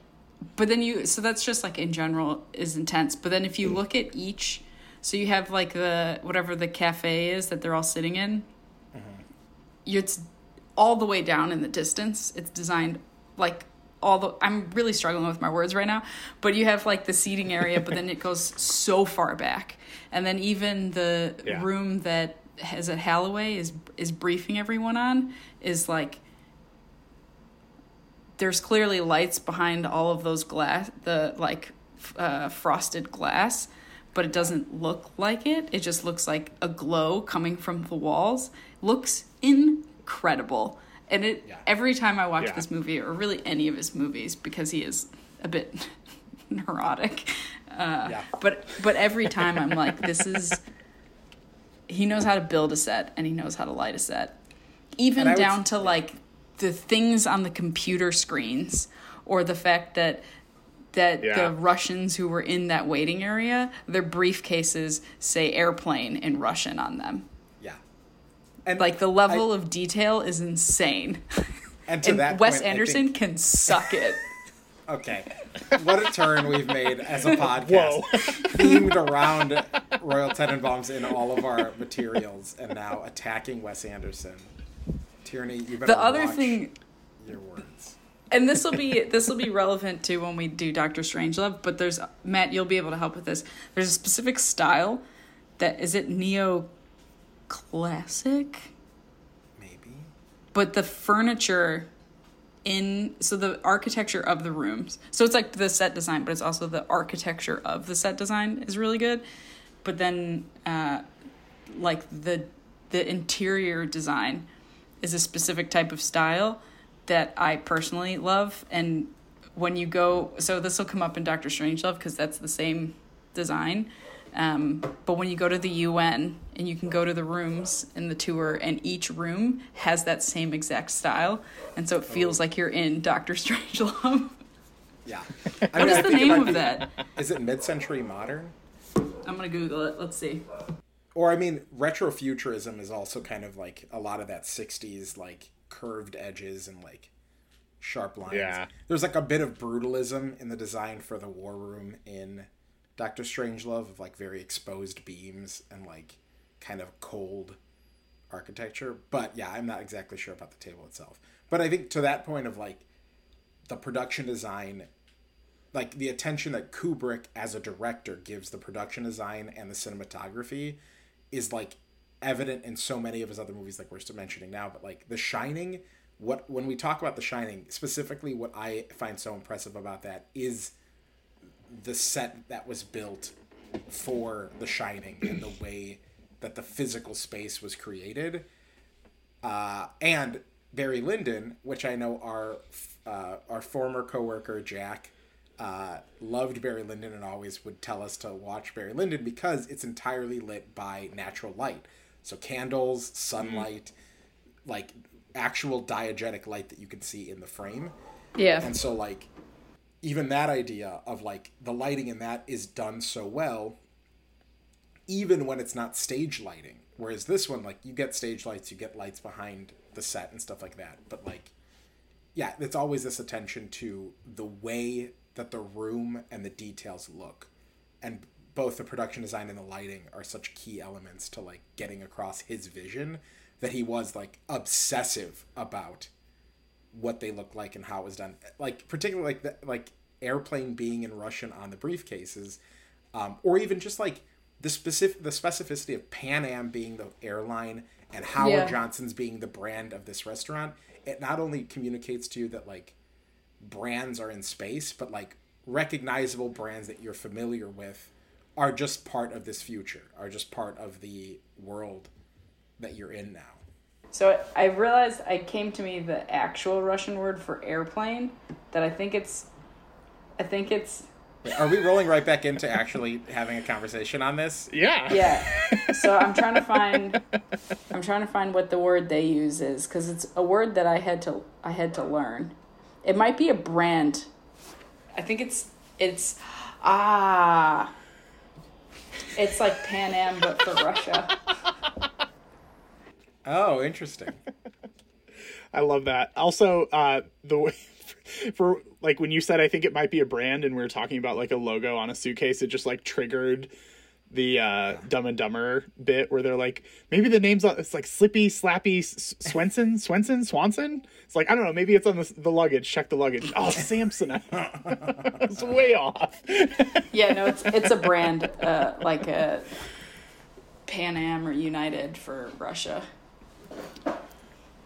but then you so that's just like in general is intense but then if you mm. look at each so you have like the whatever the cafe is that they're all sitting in it's all the way down in the distance. It's designed like all the i'm really struggling with my words right now but you have like the seating area but then it goes so far back. And then even the Yeah. room that has at Halloway is is briefing everyone on is like there's clearly lights behind all of those glass the like uh, frosted glass but it doesn't look like it it just looks like a glow coming from the walls looks incredible and it Yeah. every time i watch Yeah. this movie or really any of his movies because he is a bit neurotic uh, Yeah. but but every time i'm like this is he knows how to build a set and he knows how to light a set even would down s- to like the things on the computer screens or the fact that that Yeah. the Russians who were in that waiting area, their briefcases say airplane in Russian on them. yeah, And like the level of detail is insane. and to and that Wes point, Anderson think- can suck it. okay, what a turn we've made as a podcast, themed around Royal Tenenbaums in all of our materials, and now attacking Wes Anderson. Tierney, you better The other watch thing your. And this will be this will be relevant to when we do Doctor Strangelove, but there's Matt, you'll be able to help with this. There's a specific style that is it neo classic? Maybe. but the furniture in so the architecture of the rooms so it's like the set design but it's also the architecture of the set design is really good but then uh like the the interior design is a specific type of style that I personally love and when you go so this will come up in Doctor Strangelove because that's the same design um, but when you go to the UN and you can go to the rooms in the tour, and each room has that same exact style, and so it feels like you're in Doctor Strangelove. Yeah. I what mean, I the name of be- that? Is it mid-century modern? I'm gonna Google it. Let's see. Or I mean, retrofuturism is also kind of like a lot of that '60s like curved edges and like sharp lines. Yeah. There's like a bit of brutalism in the design for the war room in Doctor Strangelove of like very exposed beams and like kind of cold architecture. But yeah, I'm not exactly sure about the table itself. But I think to that point of like the production design like the attention that Kubrick as a director gives the production design and the cinematography is like evident in so many of his other movies like we're still mentioning now but like The Shining what when we talk about The Shining specifically what I find so impressive about that is the set that was built for The Shining and the way that the physical space was created. Uh, and Barry Lyndon, which I know our uh, our former coworker Jack uh, loved Barry Lyndon and always would tell us to watch Barry Lyndon because it's entirely lit by natural light, so candles, sunlight, mm. like actual diegetic light that you can see in the frame. Yeah, And so like even that idea of like the lighting in that is done so well even when it's not stage lighting. Whereas this one like you get stage lights, you get lights behind the set and stuff like that. But like yeah, it's always this attention to the way that the room and the details look. And both the production design and the lighting are such key elements to like getting across his vision that he was like obsessive about what they looked like and how it was done. Like particularly like the like airplane being in Russian on the briefcases, um, or even just like the specific the specificity of Pan Am being the airline and Howard Yeah. Johnson's being the brand of this restaurant. It not only communicates to you that like brands are in space, but like recognizable brands that you're familiar with are just part of this future, are just part of the world that you're in now. So I realized I came to me the actual Russian word for airplane that I think it's I think it's Are we rolling right back into actually having a conversation on this? Yeah. yeah. So I'm trying to find I'm trying to find what the word they use is cuz it's a word that I had to I had to learn. It might be a brand. I think it's it's ah it's like Pan Am but for Russia. Oh, interesting. I love that. Also, uh, the way for like when you said I think it might be a brand, and we were talking about like a logo on a suitcase, it just like triggered the uh, Dumb and Dumber bit where they're like, maybe the name's on, it's like Slippy, Slappy, S- Swenson, Swenson, Swanson. It's like I don't know, maybe it's on the, the luggage. Check the luggage. Oh, Samson. it's way off. Yeah, no, it's it's a brand uh, like a Pan Am or United for Russia.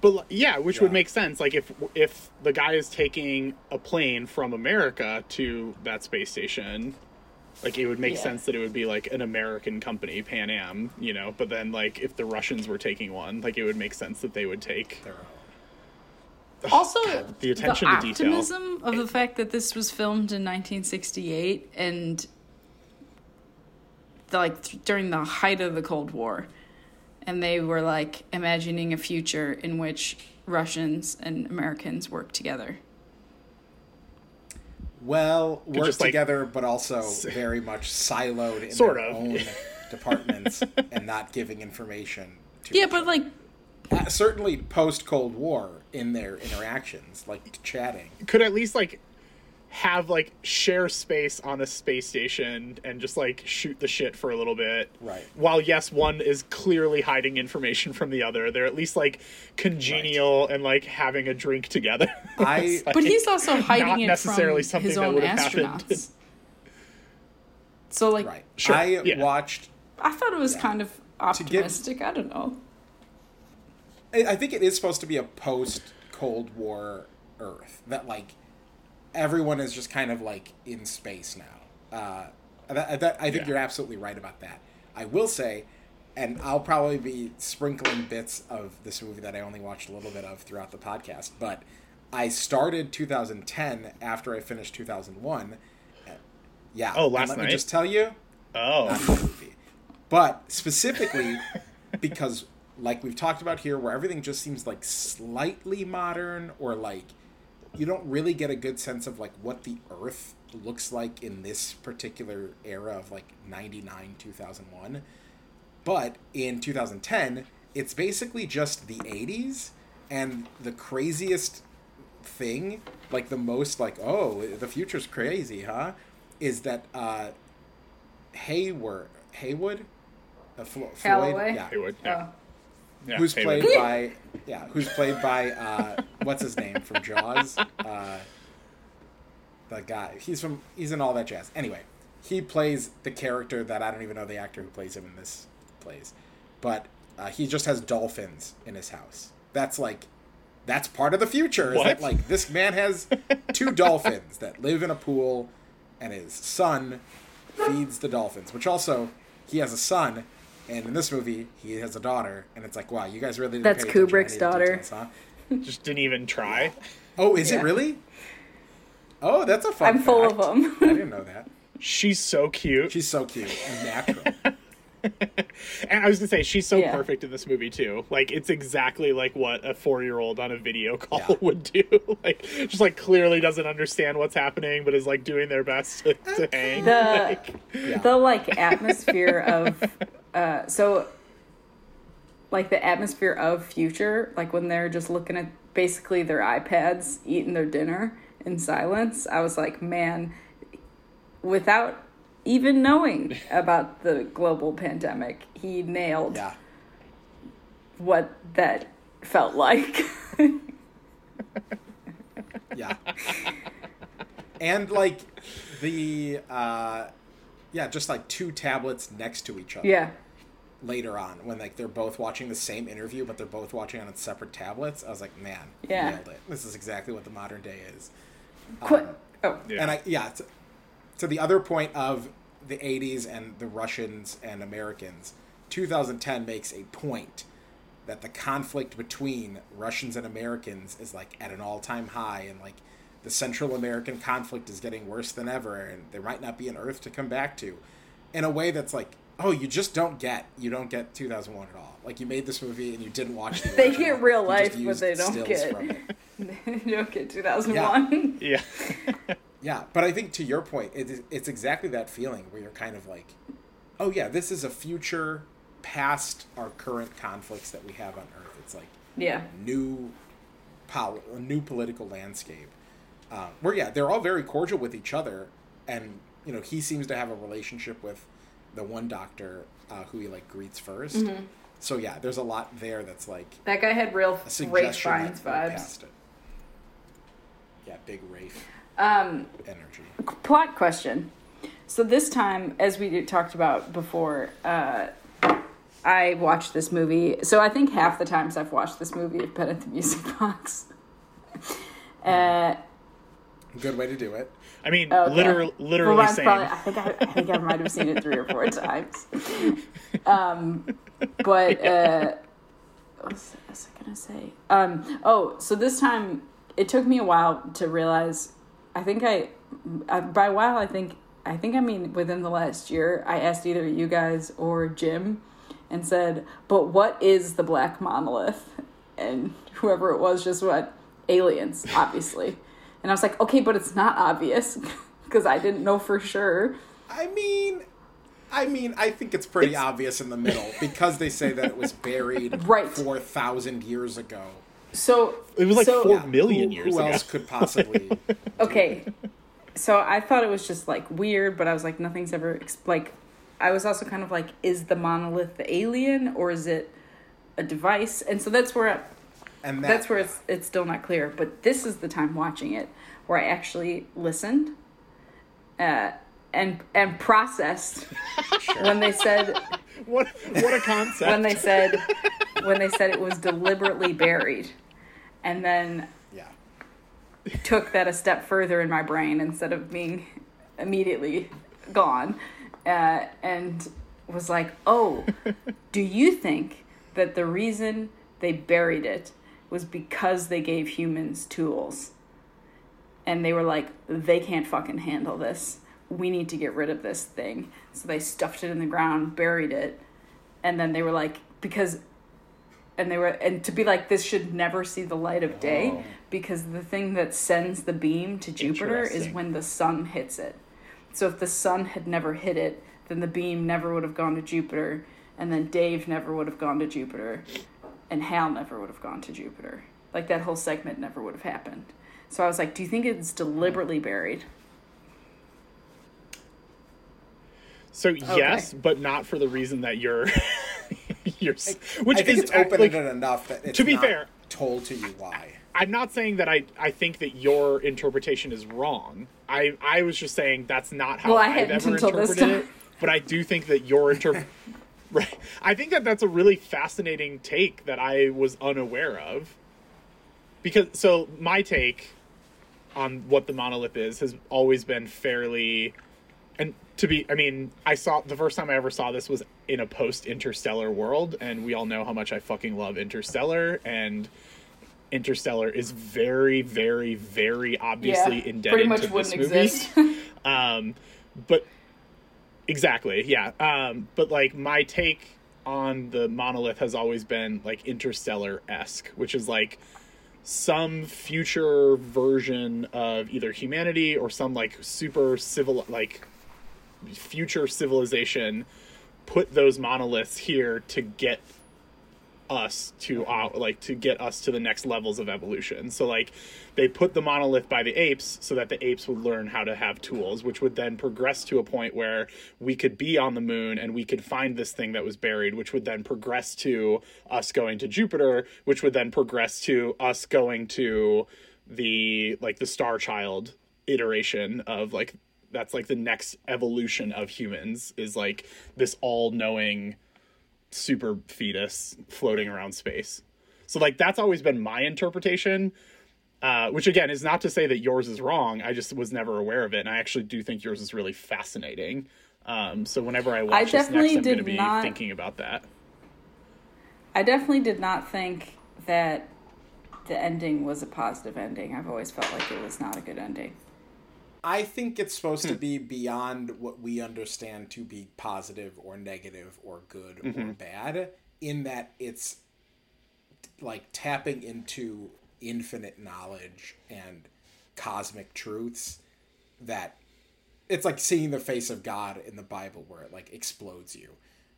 But yeah, which Yeah. would make sense. Like if if the guy is taking a plane from America to that space station, like it would make Yeah. sense that it would be like an American company, Pan Am, you know. But then like if the Russians were taking one, like it would make sense that they would take. There are- Also, the attention to detail. optimism of the fact that this was filmed in 1968 and the, like th- during the height of the Cold War, and they were like imagining a future in which Russians and Americans work together. Well, work just, like, together, but also very much siloed in Sort their of. own departments and not giving information. to Yeah, but like uh, certainly post Cold War in their interactions, like chatting. could at least like have like share space on a space station and just like shoot the shit for a little bit. Right. While yes, one is clearly hiding information from the other, they're at least like congenial and like having a drink together. I- It's, But he's also hiding not it necessarily from something his that own would have happened. astronauts. So like, right. Sure, I yeah. watched. I thought it was Yeah. kind of get- optimistic. I don't know. I I think it is supposed to be a post Cold War Earth that like everyone is just kind of like in space now. Uh, that, that, I think Yeah. you're absolutely right about that. I will say, and I'll probably be sprinkling bits of this movie that I only watched a little bit of throughout the podcast, but I started 2010 after I finished 2001. Yeah. Oh, and last let night? me just tell you, oh, not a movie. But specifically because like we've talked about here where everything just seems like slightly modern or like you don't really get a good sense of like what the earth looks like in this particular era of like 99 2001 but in 2010 it's basically just the 80s and the craziest thing like the most like oh the future's crazy huh is that uh hayward haywood uh, Flo- floyd Calloway? yeah Haywood, yeah. Oh. Yeah, who's Haywood. played by yeah who's played by uh what's his name from jaws? Uh the guy. He's from he's in all that jazz. Anyway he plays the character that i don't even know the actor who plays him in this plays. But uh, he just has dolphins in his house. That's like that's part of the future is that What? like this man has two dolphins that live in a pool and his son feeds the dolphins which also he has a son and in this movie he has a daughter and it's like wow you guys really didn't That's pay Kubrick's any of the daughter. details, huh? Just didn't even try. oh is Yeah. it really oh that's a fun I'm full of them. i didn't know that She's so cute. she's so cute and natural And I was gonna say she's so Yeah. perfect in this movie too. Like it's exactly like what a four year old on a video call Yeah. would do. like just like clearly doesn't understand what's happening, but is like doing their best to, to hang. The Like, Yeah. the like atmosphere of uh so like the atmosphere of future, like when they're just looking at basically their iPads eating their dinner in silence, I was like, man, without even knowing about the global pandemic, he nailed yeah what that felt like. yeah and like the uh yeah just like two tablets next to each other yeah. later on when like they're both watching the same interview but they're both watching on separate tablets i was like man Yeah. nailed it this is exactly what the modern day is Qu- Um, oh, yeah. and i yeah to, to the other point of the 80s and the russians and americans 2010 makes a point that the conflict between russians and americans is like at an all-time high and like the central american conflict is getting worse than ever and there might not be an earth to come back to in a way that's like oh you just don't get you don't get 2001 at all like you made this movie and you didn't watch the They get real life, but they don't stills get- from it. you don't get 2001. yeah. Yeah, but I think to your point, it is, it's exactly that feeling where you're kind of like, oh yeah, this is a future past our current conflicts that we have on Earth. It's like Yeah. new, pol- a new political landscape. Um, where yeah, they're all very cordial with each other, and you know he seems to have a relationship with the one doctor uh, who he like greets 1st Mm-hmm. So yeah, there's a lot there that's like That guy had real Rafe suggestion Fiennes that vibes. Yeah, big Rafe Um, energy. plot question. So this time, as we talked about before, uh, I watched this movie. So I think half the times I've watched this movie I've been at the music box. Uh, Good way to do it. I mean, Okay. literally, literally mine's same. probably, I think I, I think I might have seen it three or four times. Um, but uh, what was, what was I gonna say? Um, oh, so this time it took me a while to realize. I think I, I by a while I think I think I mean within the last year I asked either you guys or Jim, and said, "But what is the black monolith?" And whoever it was just went, "Aliens, obviously." And I was like, "Okay, but it's not obvious." Because I didn't know for sure. I mean, I mean, I think it's pretty obvious in the middle because they say that it was buried Right. four thousand years ago. So It was like so, four million who, years who ago. else could possibly? Okay, so I thought it was just like weird, but I was like, nothing's ever ex- like. I was also kind of like, is the monolith the alien or is it a device? And so that's where And that, that's where it's it's still not clear. But this is the time watching it where I actually listened, uh, and and processed when they said What what a concept! when they said when they said it was deliberately buried, and then yeah. took that a step further in my brain instead of being immediately gone, uh, and was like, "Oh, do you think that the reason they buried it was because they gave humans tools?" And they were like, "They can't fucking handle this. We need to get rid of this thing." So they stuffed it in the ground, buried it, and then they were like, because and they were and to be like this should never see the light of day Oh. because the thing that sends the beam to Jupiter is when the sun hits it. So if the sun had never hit it, then the beam never would have gone to Jupiter, and then Dave never would have gone to Jupiter, and Hal never would have gone to Jupiter. Like that whole segment never would have happened. So I was like, do you think it's deliberately buried? so yes, but not for the reason that you're. you're which I think is it's open like, enough that it's to be not fair- told to you why. I'm not saying that I I think that your interpretation is wrong. I I was just saying that's not how Well, I I've ever until this interpreted it. But I do think that your inter right. I think that that's a really fascinating take that I was unaware of. Because so my take on what the monolith is has always been fairly and to be i mean i saw the first time i ever saw this was in a post interstellar world and we all know how much i fucking love interstellar and interstellar is very very very obviously Yeah, indebted pretty much to this wouldn't movie exist. um but exactly yeah um but like my take on the monolith has always been like interstellar-esque which is like some future version of either humanity or some like super civil like future civilization put those monoliths here to get us to uh, like to get us to the next levels of evolution. So like they put the monolith by the apes so that the apes would learn how to have tools, which would then progress to a point where we could be on the moon and we could find this thing that was buried, which would then progress to us going to Jupiter, which would then progress to us going to the like the star child iteration of like that's like the next evolution of humans is like this all-knowing super fetus floating around space. So like that's always been my interpretation. Uh, which again is not to say that yours is wrong. I just was never aware of it, and I actually do think yours is really fascinating. Um, so whenever I watch this next, definitely I'm going to did be not- thinking about that. I definitely did not think that the ending was a positive ending. I've always felt like it was not a good ending. I think it's supposed to be beyond what we understand to be positive or negative or good or bad, in that it's like tapping into infinite knowledge and cosmic truths that it's like seeing the face of God in the Bible where it like explodes you.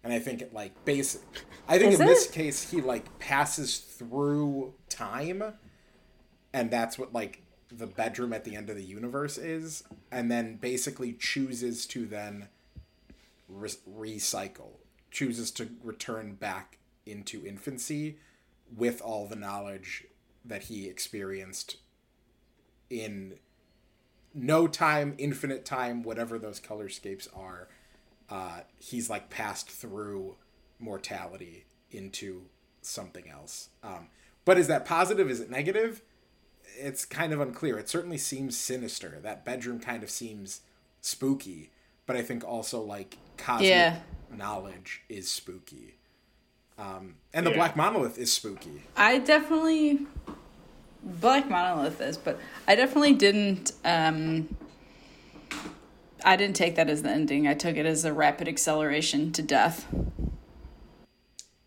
And I think it like basic I think Is in this case he like passes through time and that's what like the bedroom at the end of the universe is and then basically chooses to then re- recycle chooses to return back into infancy with all the knowledge that he experienced in no time infinite time whatever those colorscapes are uh, he's like passed through mortality into something else um, but is that positive is it negative it's kind of unclear. It certainly seems sinister. That bedroom kind of seems spooky, but I think also like cosmic Yeah. knowledge is spooky. Um, and the Yeah. black monolith is spooky. I definitely Black Monolith is, but I definitely didn't um I didn't take that as the ending. I took it as a rapid acceleration to death.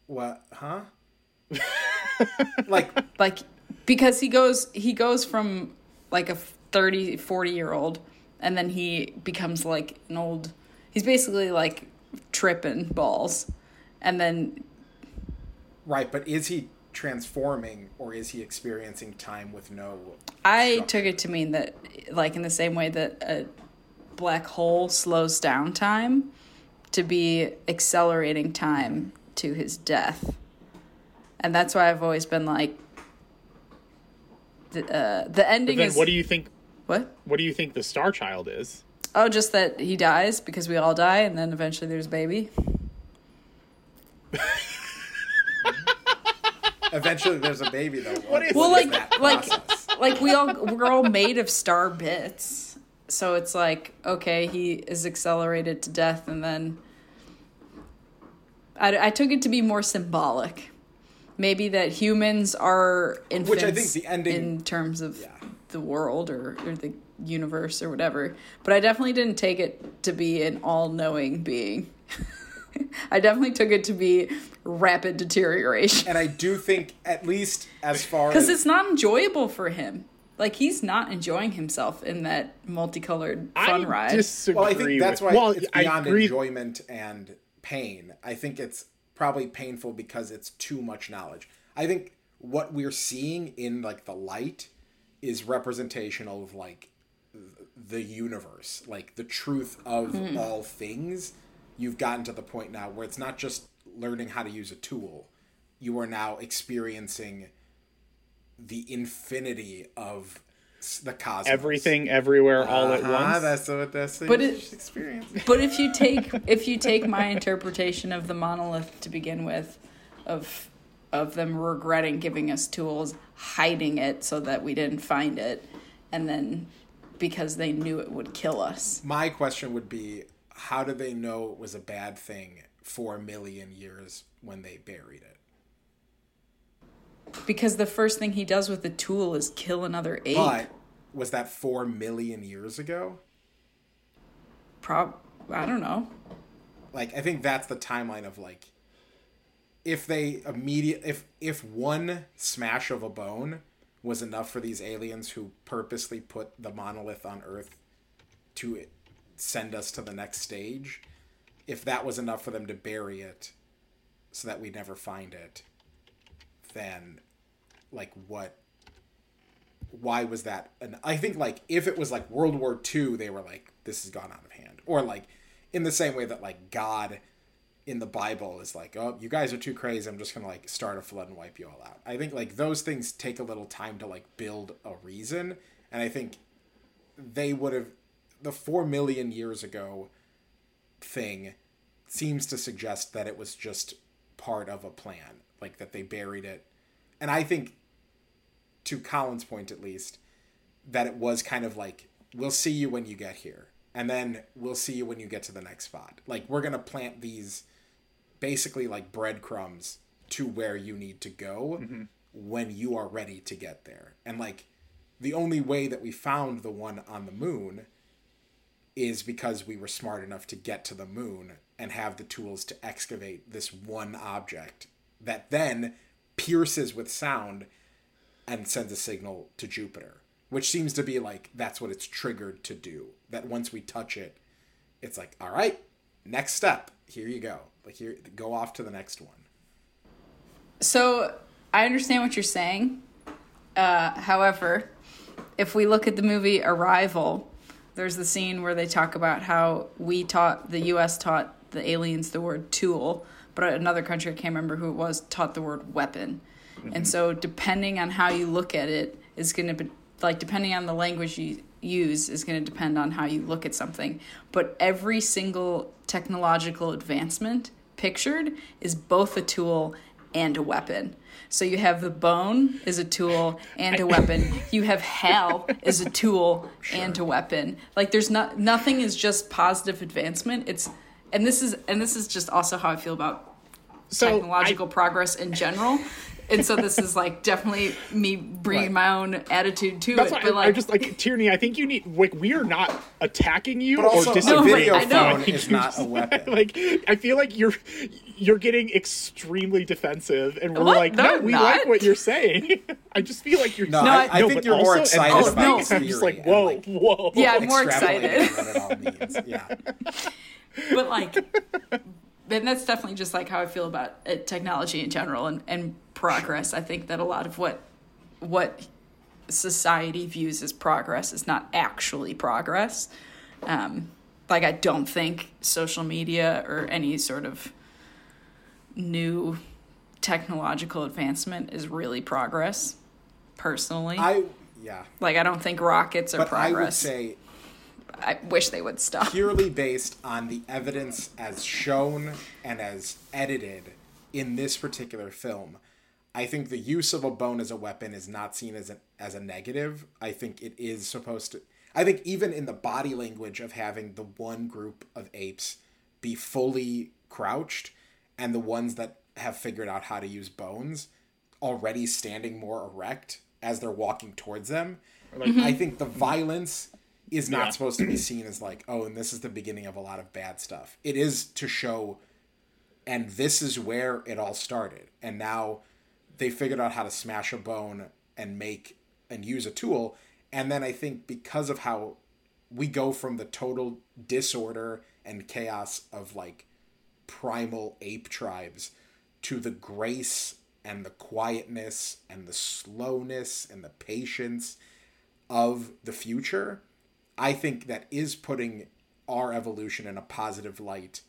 What? Huh? like Like because he goes he goes from like a 30 40 year old and then he becomes like an old he's basically like tripping balls, and then Right, but is he transforming or is he experiencing time with no I structure? took it to mean that, like in the same way that a black hole slows down time, to be accelerating time to his death, and that's why I've always been like, the uh, the But ending then is what do you think? what? What do you think the Star Child is? Oh, just that he dies because we all die, and then eventually there's a baby. Eventually, there's a baby though. What is Well, like like process? like we all we're all made of star bits, so it's like okay, he is accelerated to death, and then I, I took it to be more symbolic. Maybe that humans are infants Which I think the ending- in terms of Yeah. the world or, or the universe or whatever. But I definitely didn't take it to be an all-knowing being. I definitely took it to be rapid deterioration and I do think, at least as far because as it's not enjoyable for him. Like he's not enjoying himself in that multicolored fun I ride. disagree. well, I think that's why with, well, it's beyond enjoyment and pain. I think it's probably painful because it's too much knowledge. I think what we're seeing in like the light is representational of like the universe, like the truth of Hmm. all things. You've gotten to the point now where it's not just learning how to use a tool. You are now experiencing the infinity of the cosmos. Everything, everywhere, all at Uh-huh, once. That's what that's But but it- experience. but if you take if you take my interpretation of the monolith to begin with, of of them regretting giving us tools, hiding it so that we didn't find it, and then because they knew it would kill us. My question would be, how did they know it was a bad thing for a million years when they buried it? Because the first thing he does with the tool is kill another ape. But was that four million years ago? Prob I don't know. Like, I think that's the timeline of like, if they immediate if if one smash of a bone was enough for these aliens who purposely put the monolith on Earth to send us to the next stage, if that was enough for them to bury it so that we never find it, then like what why was that and i think like if it was like world war ii they were like this has gone out of hand. Or like in the same way that like god in the bible is like oh you guys are too crazy. I'm just gonna like start a flood and wipe you all out. I think like those things take a little time to like build a reason and i think they would have the four million years ago thing seems to suggest that it was just part of a plan like that they buried it and i think to Colin's point at least, that it was kind of like, we'll see you when you get here. And then we'll see you when you get to the next spot. Like, we're going to plant these basically like breadcrumbs to where you need to go mm-hmm. when you are ready to get there. And like, the only way that we found the one on the moon is because we were smart enough to get to the moon and have the tools to excavate this one object that then pierces with sound and sends a signal to Jupiter, which seems to be like that's what it's triggered to do. That once we touch it, it's like, all right, next step. Here you go. Like here, go off to the next one. So I understand what you're saying. Uh, however, if we look at the movie Arrival, there's the scene where they talk about how we taught the U.S. taught the aliens the word tool, but another country I can't remember who it was taught the word weapon. And mm-hmm. so, depending on how you look at it, is going to be like depending on the language you use is going to depend on how you look at something. But every single technological advancement pictured is both a tool and a weapon. So you have the bone is a tool and a weapon. You have Hal is a tool and a weapon. Like there's not nothing is just positive advancement. It's and this is and this is just also how I feel about So technological progress in general. And so this is like definitely me bringing Right. my own attitude to That's it. why But I, like, I just like Tierney. I think you need like we are not attacking you But also, or a disagreeing. video I know. phone is not a weapon. like I feel like you're you're getting extremely defensive, and we're What? like, No, no, we not. like what you're saying. I just feel like you're No, No, I, I- I No, think you're more also- and excited also- about no. this I'm just like, whoa, like, whoa. Yeah, I'm more excited. what it all means. Yeah. but like, and that's definitely just like how I feel about uh, technology in general and, and progress. I think that a lot of what what society views as progress is not actually progress. Um, like I don't think social media or any sort of new technological advancement is really progress. Personally, I yeah. like I don't think rockets are But I would progress. say I wish they would stop. purely based on the evidence as shown and as edited in this particular film, I think the use of a bone as a weapon is not seen as a, as a negative. I think it is supposed to. I think even in the body language of having the one group of apes be fully crouched and the ones that have figured out how to use bones already standing more erect as they're walking towards them, Like, I think the violence is not Yeah. supposed to be seen as like, oh, and this is the beginning of a lot of bad stuff. It is to show, and this is where it all started. And now they figured out how to smash a bone and make and use a tool. And then I think because of how we go from the total disorder and chaos of like primal ape tribes to the grace and the quietness and the slowness and the patience of the future, I think that is putting our evolution in a positive light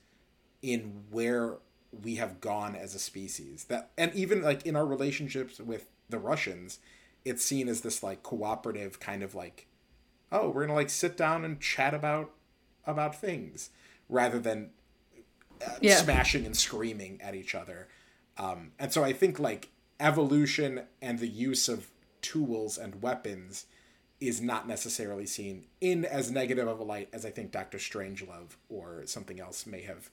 in where we have gone as a species. That and even like in our relationships with the Russians, it's seen as this like cooperative kind of like oh, we're going to like sit down and chat about about things rather than uh, Yeah. smashing and screaming at each other. Um, and so I think like evolution and the use of tools and weapons is not necessarily seen in as negative of a light as I think Doctor Strangelove or something else may have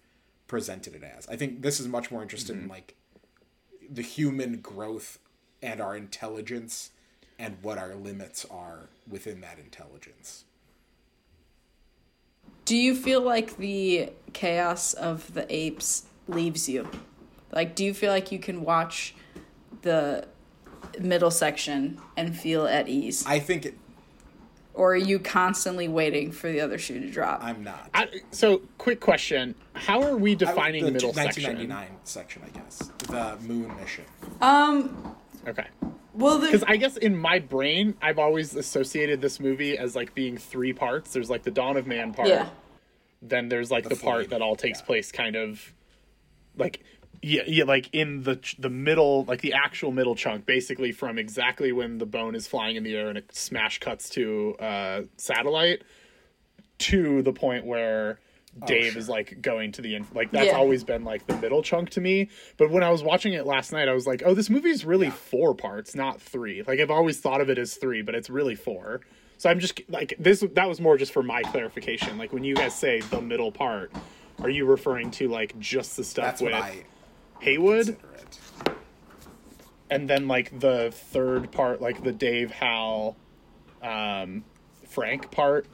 presented it as. I think this is much more interested in mm-hmm. like the human growth and our intelligence and what our limits are within that intelligence. Do you feel like the chaos of the apes leaves you? Like, do you feel like you can watch the middle section and feel at ease? I think it, Or are you constantly waiting for the other shoe to drop? I'm not. I, so, quick question: How are we defining the middle section? 1999 section, I guess. The moon mission. um, Okay, well, because the, I guess in my brain, I've always associated this movie as like being three parts. There's like the Dawn of Man part. yeah. Then there's like the, flame, part that all takes yeah. place kind of like yeah, yeah, like in the the middle, like the actual middle chunk, basically from exactly when the bone is flying in the air and it smash cuts to uh, satellite to the point where Dave is like going to the inf- like that's Yeah. always been like the middle chunk to me. But when I was watching it last night, I was like, oh, this movie's really Yeah. four parts, not three. Like I've always thought of it as three, but it's really four. So I'm just like this. That was more just for my clarification. Like when you guys say the middle part, are you referring to like just the stuff That's with what I Heywood, and then like the third part, like the Dave Hal, um, Frank part,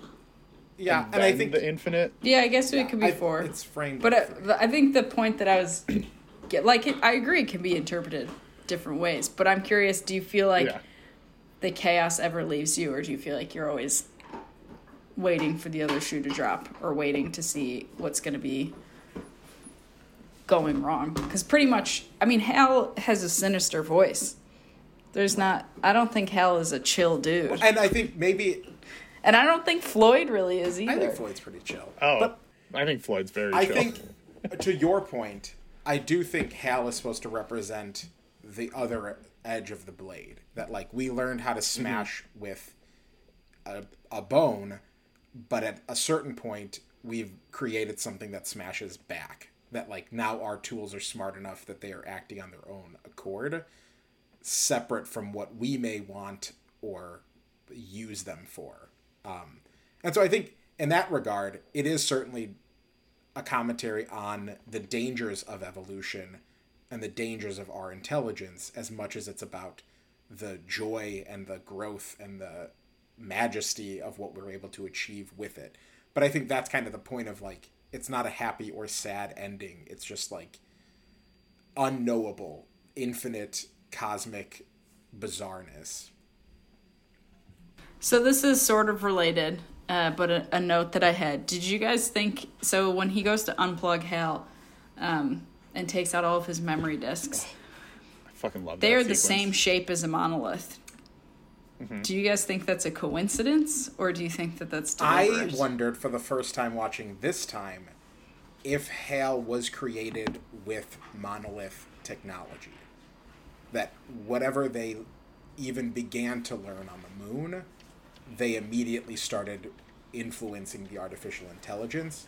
Yeah, and, and, I think the Infinite. Yeah, I guess it could be I- four. It's framed. But as uh, three. the- I think the point that I was, get, like, it, I agree, it can be interpreted different ways. But I'm curious, do you feel like yeah. the chaos ever leaves you, or do you feel like you're always waiting for the other shoe to drop, or waiting to see what's going to be going wrong? Because pretty much, I mean, Hal has a sinister voice. There's not. I don't think Hal is a chill dude, and I think maybe and I don't think Floyd really is either. I think Floyd's pretty chill. Oh, but I think Floyd's very. I chill. think to your point, I do think Hal is supposed to represent the other edge of the blade. That like we learned how to mm-hmm. smash with a, a bone, but at a certain point we've created something that smashes back. That like now our tools are smart enough that they are acting on their own accord, separate from what we may want or use them for. Um, and so I think in that regard, it is certainly a commentary on the dangers of evolution and the dangers of our intelligence as much as it's about the joy and the growth and the majesty of what we're able to achieve with it. But I think that's kind of the point of like it's not a happy or sad ending. It's just like unknowable, infinite cosmic bizarreness. So this is sort of related. uh, but a, a note that I had. Did you guys think so when he goes to unplug Hal um, and takes out all of his memory disks? I fucking love. They that are the same shape as a monolith. Mm-hmm. Do you guys think that's a coincidence, or do you think that that's deliberate? I wondered for the first time watching this time if Hal was created with monolith technology. That whatever they even began to learn on the moon, they immediately started influencing the artificial intelligence,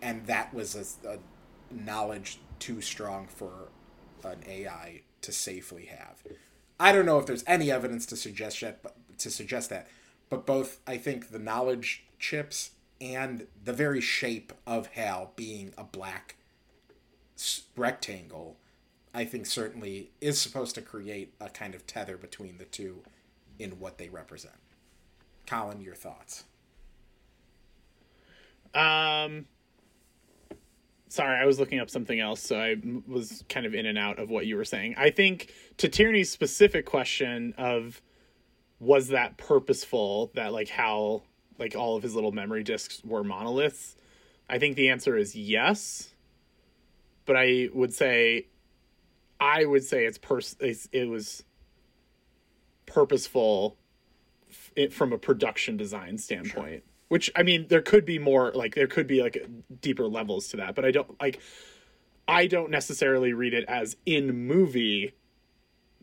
and that was a, a knowledge too strong for an AI to safely have. I don't know if there's any evidence to suggest yet, but to suggest that, but both I think the knowledge chips and the very shape of Hal being a black rectangle, I think certainly is supposed to create a kind of tether between the two in what they represent. Colin, your thoughts? Um, sorry, I was looking up something else, so I was kind of in and out of what you were saying. I think to Tierney's specific question of was that purposeful that like how like all of his little memory disks were monoliths, I think the answer is yes. But I would say, I would say it's pers- it's, it was purposeful f- it, from a production design standpoint. Which I mean, there could be more like there could be like deeper levels to that, but I don't like. I don't necessarily read it as in movie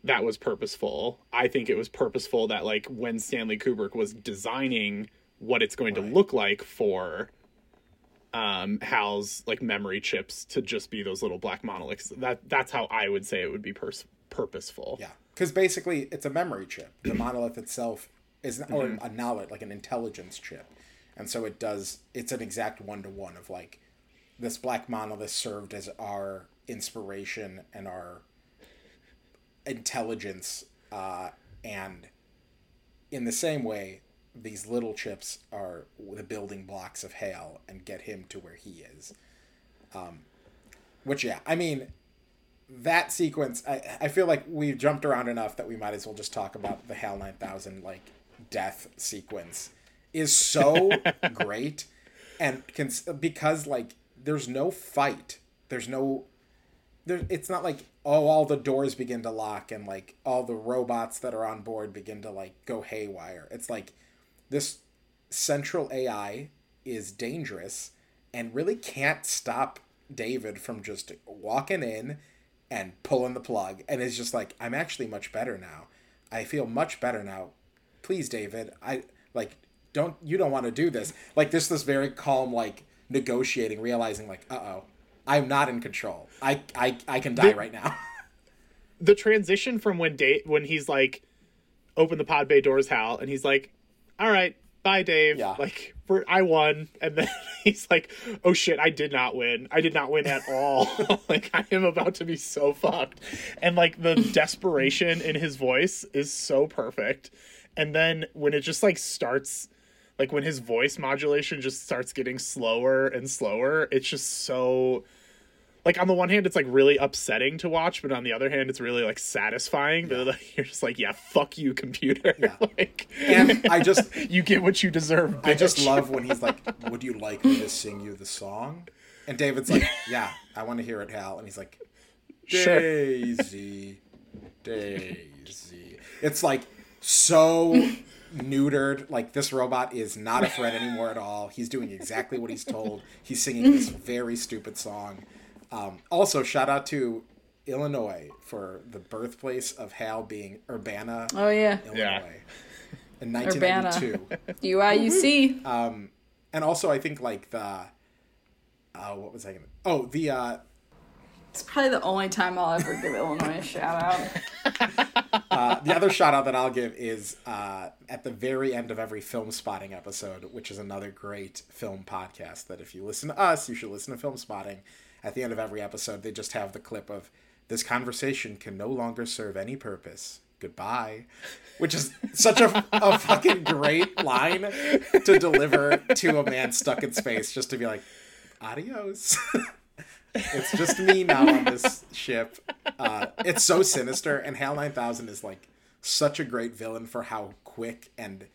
that was purposeful. I think it was purposeful that like when Stanley Kubrick was designing what it's going to look like for um Hal's like memory chips to just be those little black monoliths. That that's how I would say it would be pers- purposeful. Yeah, because basically it's a memory chip. The monolith itself is or a knowledge like an intelligence chip, and so it does. It's an exact one to one of like this black monolith served as our inspiration and our intelligence, uh, and in the same way, these little chips are the building blocks of Hal and get him to where he is. Um, which yeah, I mean that sequence I, I feel like we've jumped around enough that we might as well just talk about the hal 9000 like death sequence is so great and cons- because like there's no fight. There's no there it's not like oh all the doors begin to lock and like all the robots that are on board begin to like go haywire. It's like this central ai is dangerous and really can't stop david from just walking in and pulling the plug. And is just like i'm actually much better now. I feel much better now. Please david i like don't you don't want to do this. Like this this very calm like negotiating realizing like uh-oh i'm not in control. I i, I can die right now. The transition from when Dave when he's like open the pod bay doors hal and he's like all right bye dave. Yeah. like for i won. And then he's like oh shit i did not win. I did not win at all. Like i am about to be so fucked. And like the desperation in his voice is so perfect. And then when it just like starts like when his voice modulation just starts getting slower and slower it's just so like on the one hand it's like really upsetting to watch but on the other hand it's really like satisfying that like, you're just like yeah fuck you computer. Like and i just you get what you deserve i just love when he's like would you like me to sing you the song? And david's like yeah i want to hear it hal. And he's like Sure. daisy daisy. It's like so neutered like this robot is not a threat anymore at all he's doing exactly what he's told he's singing this very stupid song um, also shout out to illinois for the birthplace of hal being urbana Oh yeah, illinois Yeah. in Urbana. 1992 UIUC. and also i think like the uh, what was i gonna oh the uh, It's probably the only time I'll ever give Illinois a shout out. Uh, the other shout out that I'll give is uh, at the very end of every Filmspotting episode, which is another great film podcast that if you listen to us, you should listen to Filmspotting. At the end of every episode, they just have the clip of this conversation can no longer serve any purpose. Goodbye. Which is such a, a fucking great line to deliver to a man stuck in space, just to be like, adios. it's just me now on this ship. Uh, it's so sinister, and Hal 9000 is like such a great villain for how quick and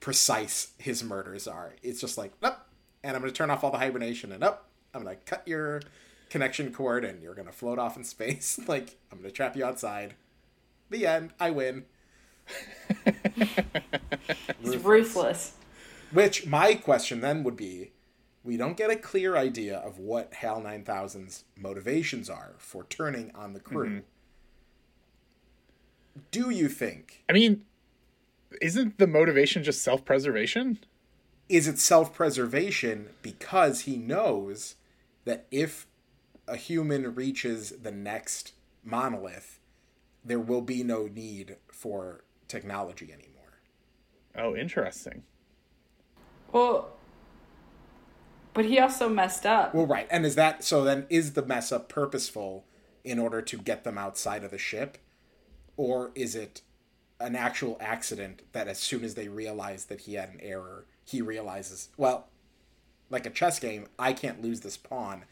precise his murders are. It's just like, up, and I'm going to turn off all the hibernation, and up, I'm going to cut your connection cord, and you're going to float off in space. like, I'm going to trap you outside. The end. I win. He's ruthless. Which my question then would be we don't get a clear idea of what HAL 9000's motivations are for turning on the crew. Mm-hmm. Do you think I mean, isn't the motivation just self preservation? is it self-preservation because he knows that if a human reaches the next monolith, there will be no need for technology anymore. Oh, interesting. Well, but he also messed up. Well, right. And is that so then is the mess up purposeful in order to get them outside of the ship? Or is it an actual accident that as soon as they realize that he had an error, he realizes, well, like a chess game, I can't lose this pawn.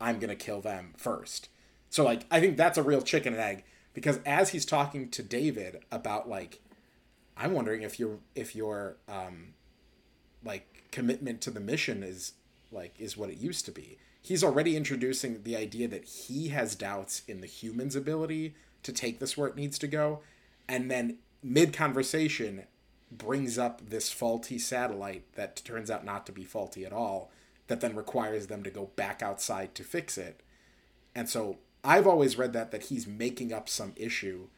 I'm going to kill them first. So like I think that's a real chicken and egg because as he's talking to David about like I'm wondering if your if your um like commitment to the mission is like is what it used to be. He's already introducing the idea that he has doubts in the human's ability to take this where it needs to go, and then mid conversation brings up this faulty satellite that turns out not to be faulty at all, that then requires them to go back outside to fix it. And so I've always read that that he's making up some issue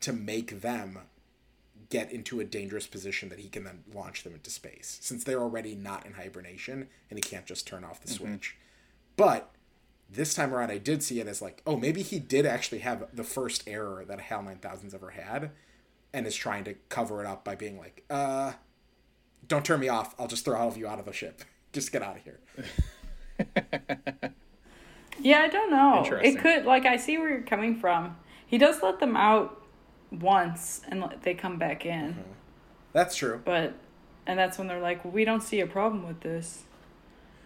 to make them get into a dangerous position that he can then launch them into space since they're already not in hibernation and he can't just turn off the switch. But this time around, I did see it as like, oh, maybe he did actually have the first error that HAL 9000's ever had and is trying to cover it up by being like, uh, don't turn me off. I'll just throw all of you out of the ship. Just get out of here. Yeah, I don't know. Interesting. It could like I see where you're coming from. He does let them out once and they come back in. That's true. But and that's when they're like, "We don't see a problem with this."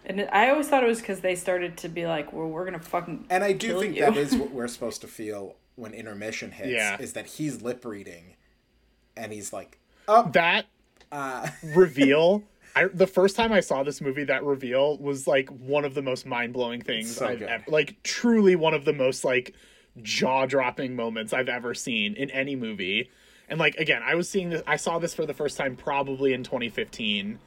And I always thought it was because they started to be like, "Well, we're gonna fucking And I do kill think you." that is what we're supposed to feel when intermission hits. Yeah. Is that he's lip reading, and he's like, "Oh, That uh, reveal. I, the first time I saw this movie, that reveal was like one of the most mind blowing things so I've good. ever, like truly one of the most like Mm-hmm. jaw dropping moments I've ever seen in any movie. And like again, I was seeing this. I saw this for the first time probably in 2015.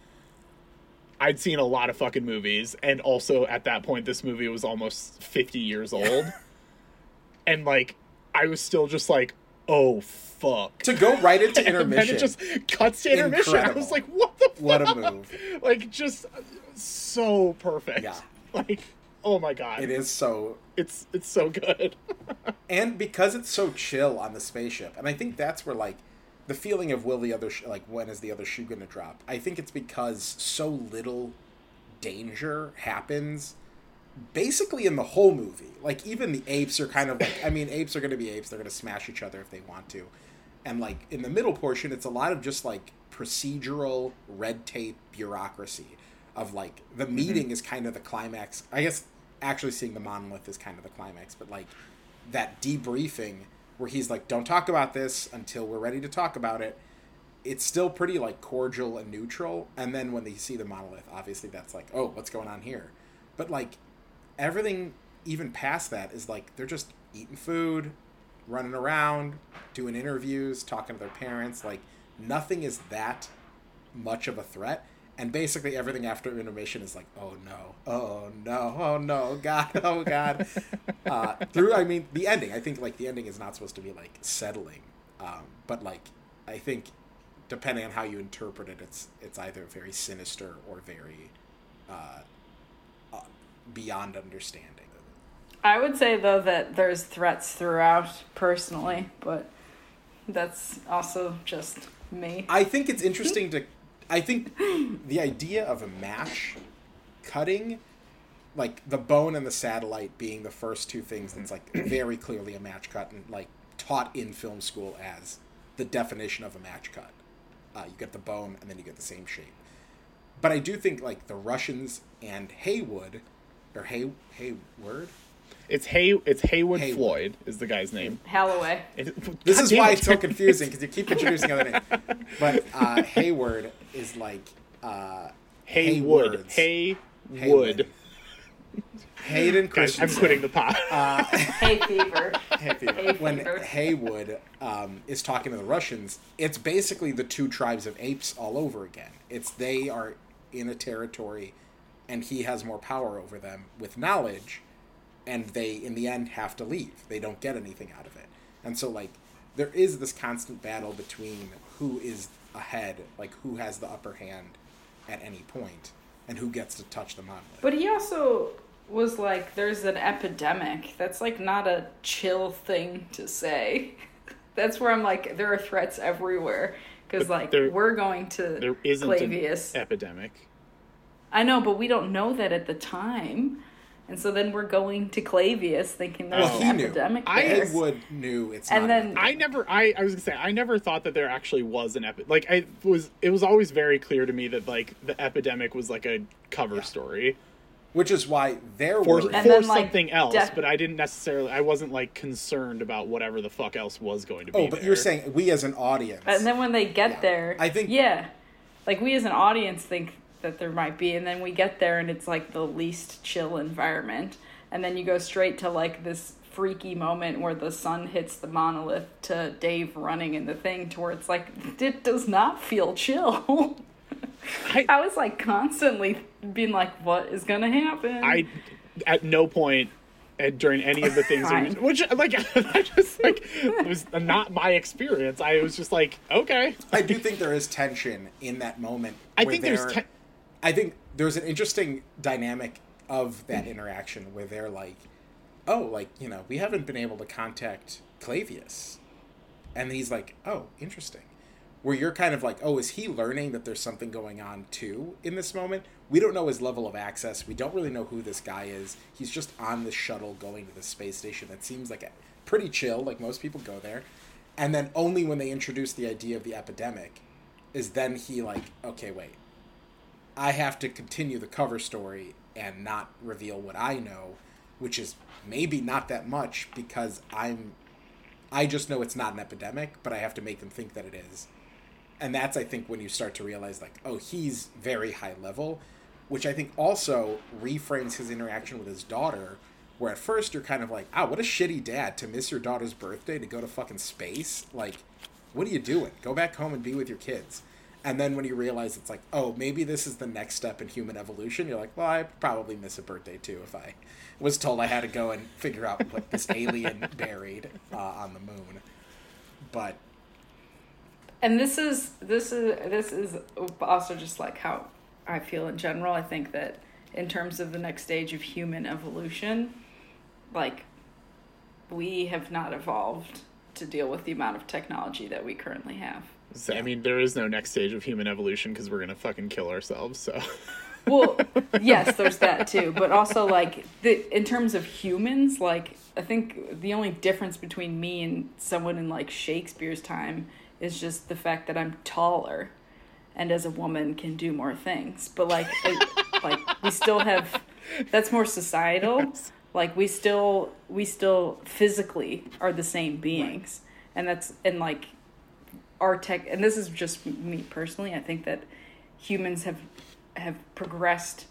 I'd seen a lot of fucking movies, and also at that point, this movie was almost 50 years old. and like, I was still just like, oh fuck. to go right into intermission. And it just cuts to intermission. I was like, what the fuck? What a move. Like, just so perfect. Yeah. Like, oh my god. It is so It's it's so good. and because it's so chill on the spaceship and i think that's where like the feeling of will the other sh- like when is the other shoe gonna drop? I think it's because so little danger happens basically in the whole movie. Like even the apes are kind of like i mean apes are gonna be apes. They're gonna smash each other if they want to. And like in the middle portion it's a lot of just like procedural red tape bureaucracy of like the mm-hmm. meeting is kind of the climax. I guess actually seeing the monolith is kind of the climax but like that debriefing where he's like don't talk about this until we're ready to talk about it. It's still pretty like cordial and neutral and then when they see the monolith obviously that's like oh what's going on here? But like everything even past that is like they're just eating food running around doing interviews talking to their parents like nothing is that much of a threat and basically everything after intermission is like oh no. Oh no. Oh no. God. Oh god. Uh, through i mean the ending. I think like the ending is not supposed to be like settling. Um, but like i think depending on how you interpret it it's it's either very sinister or very uh, uh, beyond understanding I would say though that there's threats throughout personally, but that's also just me. I think it's interesting to. I think the idea of a match cutting, like the bone and the satellite being the first two things that's like very clearly a match cut and like taught in film school as the definition of a match cut. Uh, you get the bone and then you get the same shape. But I do think like the Russians and Heywood, or Hay Hayward, It's Hay. It's Heywood, Heywood. Floyd is the guy's name. Halloway. It- This God is why it. it's so confusing because you keep introducing other names. But uh, Hayward is like uh, Heywood. Haywards. Heywood. Heywood. Hayden Guys, I'm quitting the pot. Hay fever. Hay fever. Hay when fever. Heywood um, is talking to the Russians, it's basically the two tribes of apes all over again. It's they are in a territory, and he has more power over them with knowledge, and they in the end have to leave. They don't get anything out of it, and so like there is this constant battle between who is ahead, like who has the upper hand at any point, and who gets to touch the monolith. But he also was like, there's an epidemic. That's like not a chill thing to say. That's where I'm like, there are threats everywhere. Because, like, there- we're going to there isn't Clavius. an epidemic. I know, but we don't know that at the time. And so then we're going to Clavius thinking there's Well, an he knew. epidemic I- would knew it's And not then- I never. I, I was gonna say. I never thought that there actually was an epi. Like I was. It was always very clear to me that like the epidemic was like a cover story which is why they're for, worried. And for then, like, something else. def- but I didn't necessarily. I wasn't like concerned about whatever the fuck else was going to oh, be. Oh, but there. you're saying we as an audience. And then when they get Yeah. there, I think- yeah, like we as an audience think that there might be, and then we get there and it's like the least chill environment, and then you go straight to like this freaky moment where the sun hits the monolith to Dave running in the thing, to where it's like it does not feel chill. I, I was like constantly being like, "What is gonna happen?" I at no point uh, during any of the things that which like I just like it was not my experience. I was just like, okay. I do think there is tension in that moment. I think there's they're- te- I think there's an interesting dynamic of that interaction where they're like, "Oh, like you know, we haven't been able to contact Clavius," and he's like, "Oh, interesting." Where you're kind of like, "Oh, is he learning that there's something going on too in this moment?" We don't know his level of access. We don't really know who this guy is. He's just on the shuttle going to the space station. That seems like a pretty chill. Like most people go there, and then only when they introduce the idea of the epidemic is then he like, okay, wait, I have to continue the cover story and not reveal what I know, which is maybe not that much because I'm I just know it's not an epidemic, but I have to make them think that it is. And that's I think when you start to realize like, oh, he's very high level, which I think also reframes his interaction with his daughter, where at first you're kind of like, oh, what a shitty dad to miss your daughter's birthday to go to fucking space. Like, what are you doing? Go back home and be with your kids. And then when you realize it's like, oh, maybe this is the next step in human evolution, you're like, well, I probably miss a birthday too if I was told I had to go and figure out what this alien buried uh, on the moon. But and this is this is this is also just like how I feel in general. I think that in terms of the next stage of human evolution, like we have not evolved to deal with the amount of technology that we currently have. So, I mean, there is no next stage of human evolution because we're gonna fucking kill ourselves. So, Well, yes, there's that too, but also like the in terms of humans, like I think the only difference between me and someone in like Shakespeare's time is just the fact that I'm taller and as a woman can do more things. But like it, like we still have that's more societal. Like we still we still physically are the same beings. And that's and like our tech and this is just me personally, I think that humans have have progressed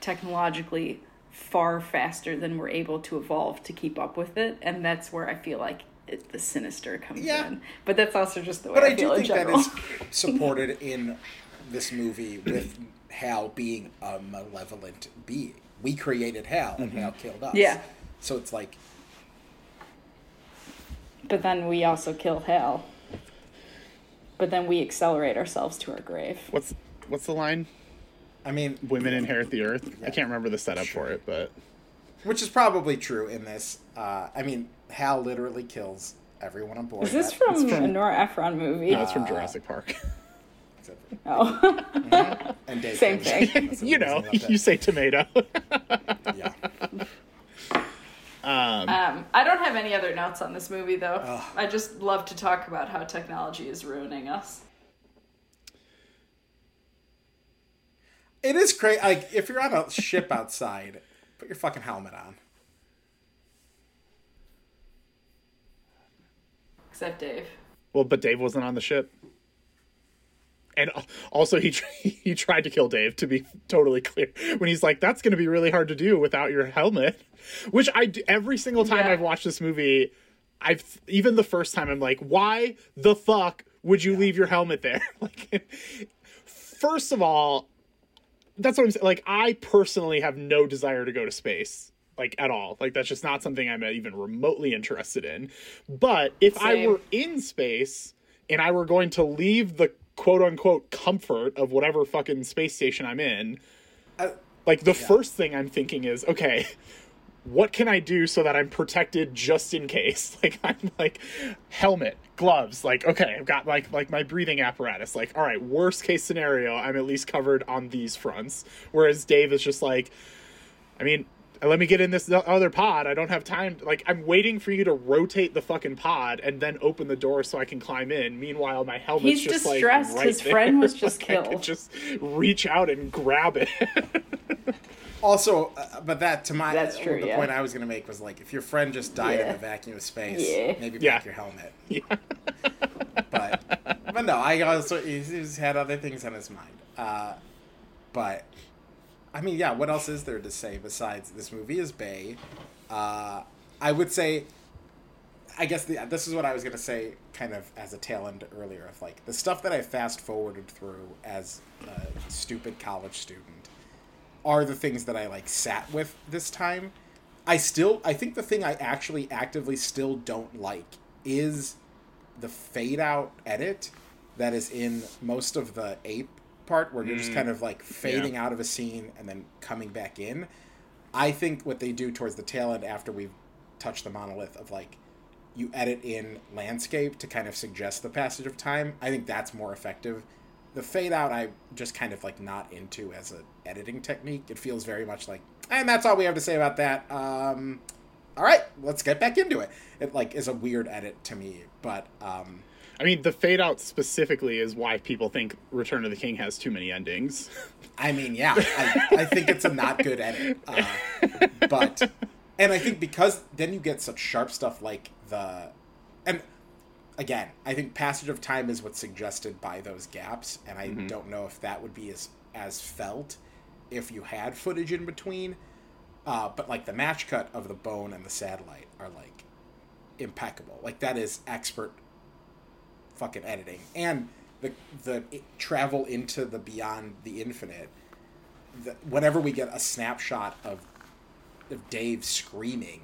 technologically far faster than we're able to evolve to keep up with it and that's where i feel like it, the sinister comes Yeah. in but that's also just the way but i, I feel do in think that general is supported in this movie with Hal being a malevolent being. We created Hal, and mm-hmm. Hal killed us. Yeah. So it's like, but then we also kill hal but then we accelerate ourselves to our grave what's what's the line? I mean, Women inherit the earth. I can't remember the setup Sure. for it, but which is probably true in this. Uh, I mean, Hal literally kills everyone on board. is this That- from, from- a nora ephron movie no, it's Uh, from Jurassic Park. except for- oh and Dave Same kills- thing. You know, you say tomato. Yeah. Um, um, I don't have any other notes on this movie, though. I just love to talk about how technology is ruining us. It is crazy. Like, if you're on a ship outside, put your fucking helmet on. Except Dave. Well, but Dave wasn't on the ship. And also, he he tried to kill Dave. To be totally clear, when he's like, "That's going to be really hard to do without your helmet," which I every single time Yeah. I've watched this movie, I've even the first time I'm like, "Why the fuck would you leave your helmet there?" like, first of all, that's what I'm saying. Like, I personally have no desire to go to space, like at all. Like, that's just not something I'm even remotely interested in. But if I were in space and I were going to leave the quote unquote comfort of whatever fucking space station I'm in, I- like the first thing I'm thinking is, okay, what can I do so that I'm protected just in case? Like I'm like helmet, gloves, like okay, I've got like like my breathing apparatus. Like all right, worst case scenario, I'm at least covered on these fronts. Whereas Dave is just like I mean, let me get in this other pod. I don't have time. Like I'm waiting for you to rotate the fucking pod and then open the door so I can climb in. Meanwhile, my helmet's He's just distressed. like right His friend was just Like, I could killed. just reach out and grab it. Also, uh, but that to my That's true, the yeah. point I was gonna make was like if your friend just died in the vacuum of space, Yeah. maybe pack your helmet. yeah. But but no, I also he's, he's had other things on his mind. Uh, but I mean, yeah, what else is there to say besides this movie is Bay? Uh, I would say, I guess the, this is what I was gonna say, kind of as a tail end earlier of like the stuff that I fast forwarded through as a stupid college student are the things that I like sat with this time. I still I think the thing I actually actively still don't like is the fade out edit that is in most of the ape part where you're just kind of like fading out of a scene and then coming back in. I think what they do towards the tail end after we've touched the monolith of like you edit in landscape to kind of suggest the passage of time. I think that's more effective. The fade out I just kind of like not into as an editing technique. It feels very much like and that's all we have to say about that. Um all right, let's get back into it. It like is a weird edit to me, but um I mean, the fade out specifically is why people think Return of the King has too many endings. I mean, yeah, I, I think it's a not good edit. Uh, but, and I think because then you get such sharp stuff like the, and again, I think passage of time is what's suggested by those gaps, and I don't know if that would be as as felt if you had footage in between. Uh, but like the match cut of the bone and the satellite are like impeccable. Like that is expert fucking editing. And the the travel into the beyond the infinite the, whenever we get a snapshot of of Dave screaming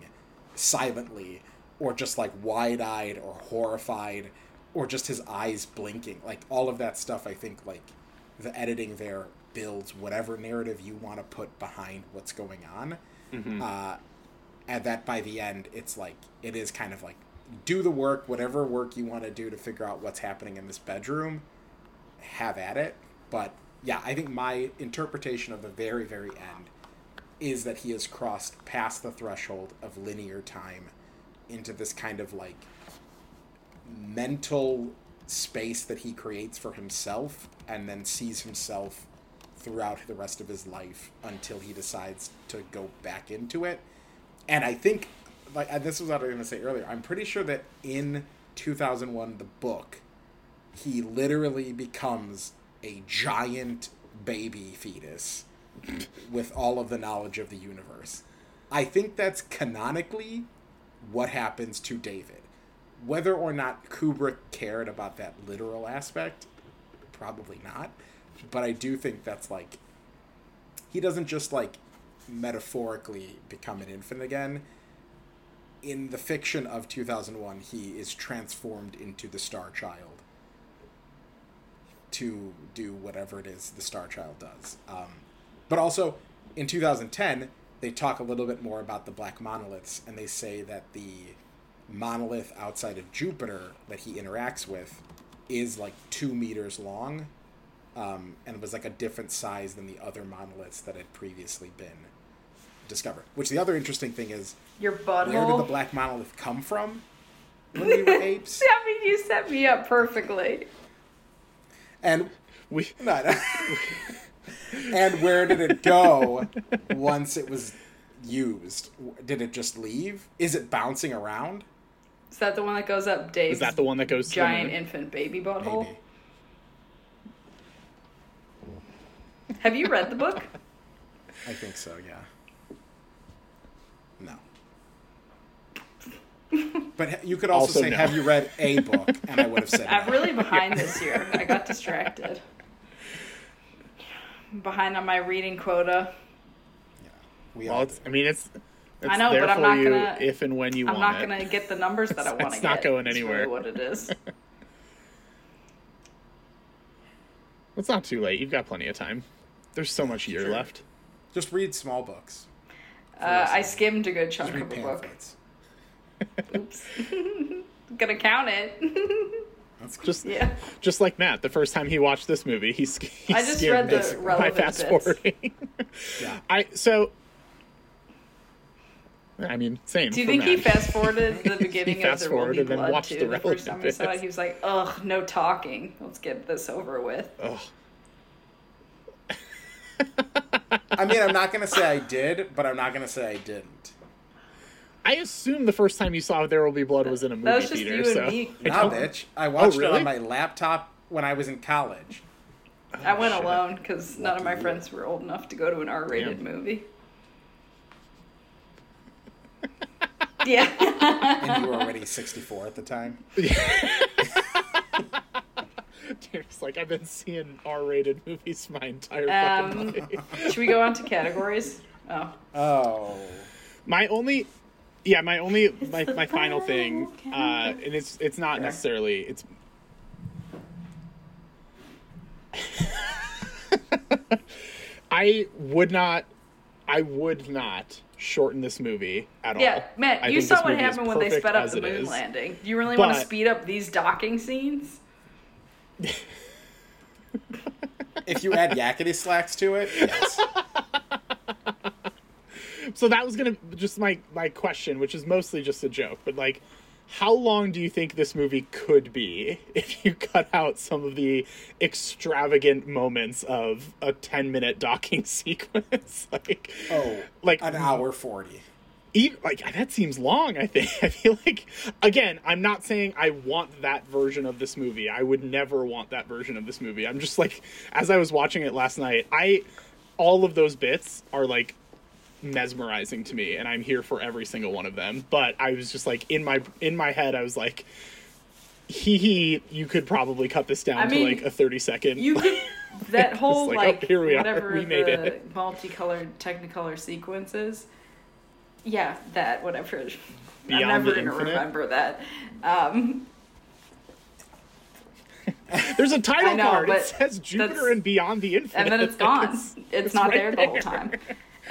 silently or just like wide-eyed or horrified or just his eyes blinking like all of that stuff I think like the editing there builds whatever narrative you want to put behind what's going on. Uh, and that by the end it's like it is kind of like do the work whatever work you want to do to figure out what's happening in this bedroom have at it. But yeah i think my interpretation of the very very end is that he has crossed past the threshold of linear time into this kind of like mental space that he creates for himself and then sees himself throughout the rest of his life until he decides to go back into it. And I think, like and this was what I was to say earlier. I'm pretty sure that in 2001, the book, he literally becomes a giant baby fetus with all of the knowledge of the universe. I think that's canonically what happens to David. Whether or not Kubrick cared about that literal aspect, probably not. But I do think that's like he doesn't just like metaphorically become an infant again. In the fiction of 2001, he is transformed into the Star Child to do whatever it is the Star Child does. Um, but also, in 2010, they talk a little bit more about the black monoliths, and they say that the monolith outside of Jupiter that he interacts with is like two meters long um, and was like a different size than the other monoliths that had previously been discovered. Which the other interesting thing is, Your butthole. where did the black monolith come from when we were apes? I mean, you set me up perfectly. And We no, no. and where did it go once it was used? Did it just leave? Is it bouncing around? Is that the one that goes up Dave's Is that the one that goes to the giant infant baby butthole? Maybe. Have you read the book? I think so. Yeah. No. But you could also, Also say, no. "Have you read a book?" And I would have said, I'm no. really behind this year. I got distracted. Behind on my reading quota. Yeah. We Well, all it's, I mean, it's. it's I know, there but I'm not gonna- If and when you. I'm want not it. gonna get the numbers that I want to It's not going anywhere. really what it is. It's not too late. You've got plenty of time. There's so much year Sure. left. just read small books. Uh, I skimmed a good Just chunk read of a book. Pamphlets. Oops. Gonna count it. That's Just, yeah. just like Matt, the first time he watched this movie, he, sk- he I just skimmed read the this by fast bits. forwarding. yeah. I so. I mean, same. Do you for think he fast forwarded the beginning of fast There Will Be forwarded and Blood watched too? the The first time relevant he saw it, he was like, "Ugh, no talking. Let's get this over with." Ugh. I mean, I'm not gonna say I did, but I'm not gonna say I didn't. I assume the first time you saw There Will Be Blood was in a movie That was just theater. you and so me. I Nah, bitch. I watched it really? on my laptop when I was in college. I went shit. alone because none of my friends were old enough to go to an R-rated Damn. movie. yeah. And you were already 64 at the time. Yeah. It's like I've been seeing R-rated movies my entire Um, fucking life. Should we go on to categories? Oh, Oh. My only, yeah, my only, my, my final thing, uh, and it's it's not Sure. necessarily it's. I would not, I would not shorten this movie at all. yeah, Matt. I you saw what happened when they sped up the moon is. landing. Do you really want to speed up these docking scenes? If you add Yakety Sax to it, yes. So that was gonna just my my question, which is mostly just a joke, but like, how long do you think this movie could be if you cut out some of the extravagant moments of a ten minute docking sequence? like, Oh, like an hour 40. even like that seems long i think i feel like again i'm not saying i want that version of this movie i would never want that version of this movie i'm just like as i was watching it last night i all of those bits are like mesmerizing to me and i'm here for every single one of them but i was just like in my in my head i was like he he you could probably cut this down I to like a 30 second You could that whole like, like, oh, here we are, whatever we made the it. multicolored Technicolor sequences. Yeah, that whatever. Beyond I'm never gonna Infinite? remember that. Um, there's a title know, card it says jupiter and beyond the infinite and then it's gone. It's- It's, it's not right there the whole time.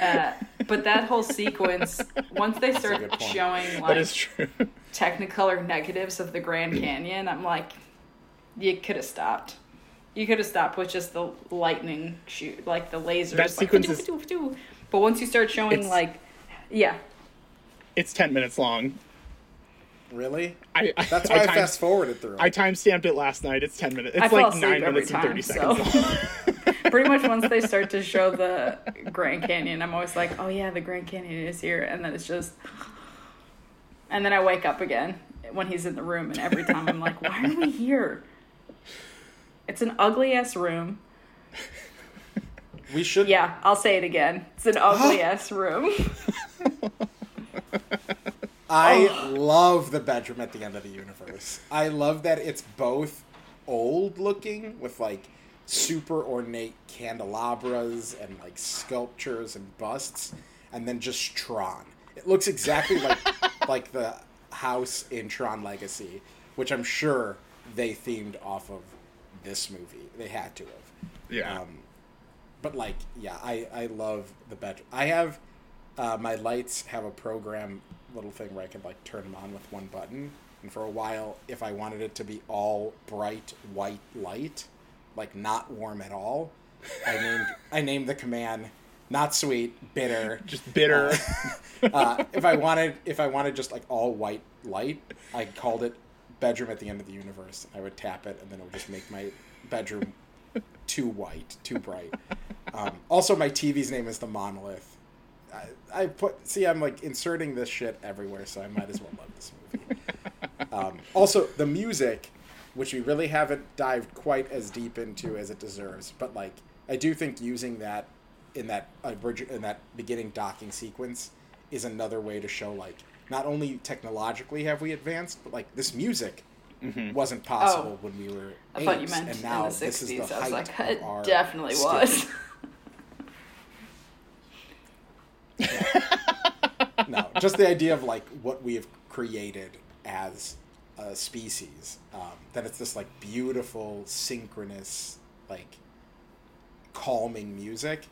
Uh, but that whole sequence, once they start showing like Technicolor negatives of the Grand Canyon, I'm like, you could have stopped. You could have stopped with just the lightning shoot, like the lasers. That like, sequence is- But once you start showing It's- like, yeah, it's 10 minutes long Really? I, I That's why I, time, fast forwarded through it. I time stamped it last night. It's ten minutes. It's I fall like nine every minutes and thirty So seconds. long. pretty much once they start to show the Grand Canyon, I'm always like, oh yeah, the Grand Canyon is here, and then it's just, and then I wake up again when he's in the room, and every time I'm like, why are we here? It's an ugly ass room. we should. Yeah, I'll say it again. It's an ugly ass room. I Oh. love the bedroom at the end of the universe. I love that it's both old looking with like super ornate candelabras and like sculptures and busts, and then just Tron. It looks exactly like like the house in Tron Legacy, which I'm sure they themed off of this movie. They had to have. yeah. Um, but like, yeah, I I love the bedroom. I have uh, my lights have a program little thing where I could like turn them on with one button. And for a while, if I wanted it to be all bright white light, like not warm at all, I named I named the command not sweet, bitter. Just bitter. uh, if I wanted if I wanted just like all white light, I called it bedroom at the end of the universe. I would tap it, and then it would just make my bedroom too white, too bright. Um, also, my TV's name is the Monolith. I, I put see, I'm like inserting this shit everywhere, so I might as well love this movie. um, also, the music, which we really haven't dived quite as deep into as it deserves, but like I do think using that in that origi- in that beginning docking sequence is another way to show like not only technologically have we advanced, but like this music wasn't possible when we were. Oh. I thought you meant and in now the this is the 60s. I was height like, of it definitely skill. was. no, just the idea of like what we have created as a species. Um, that it's this like beautiful, synchronous, like calming music.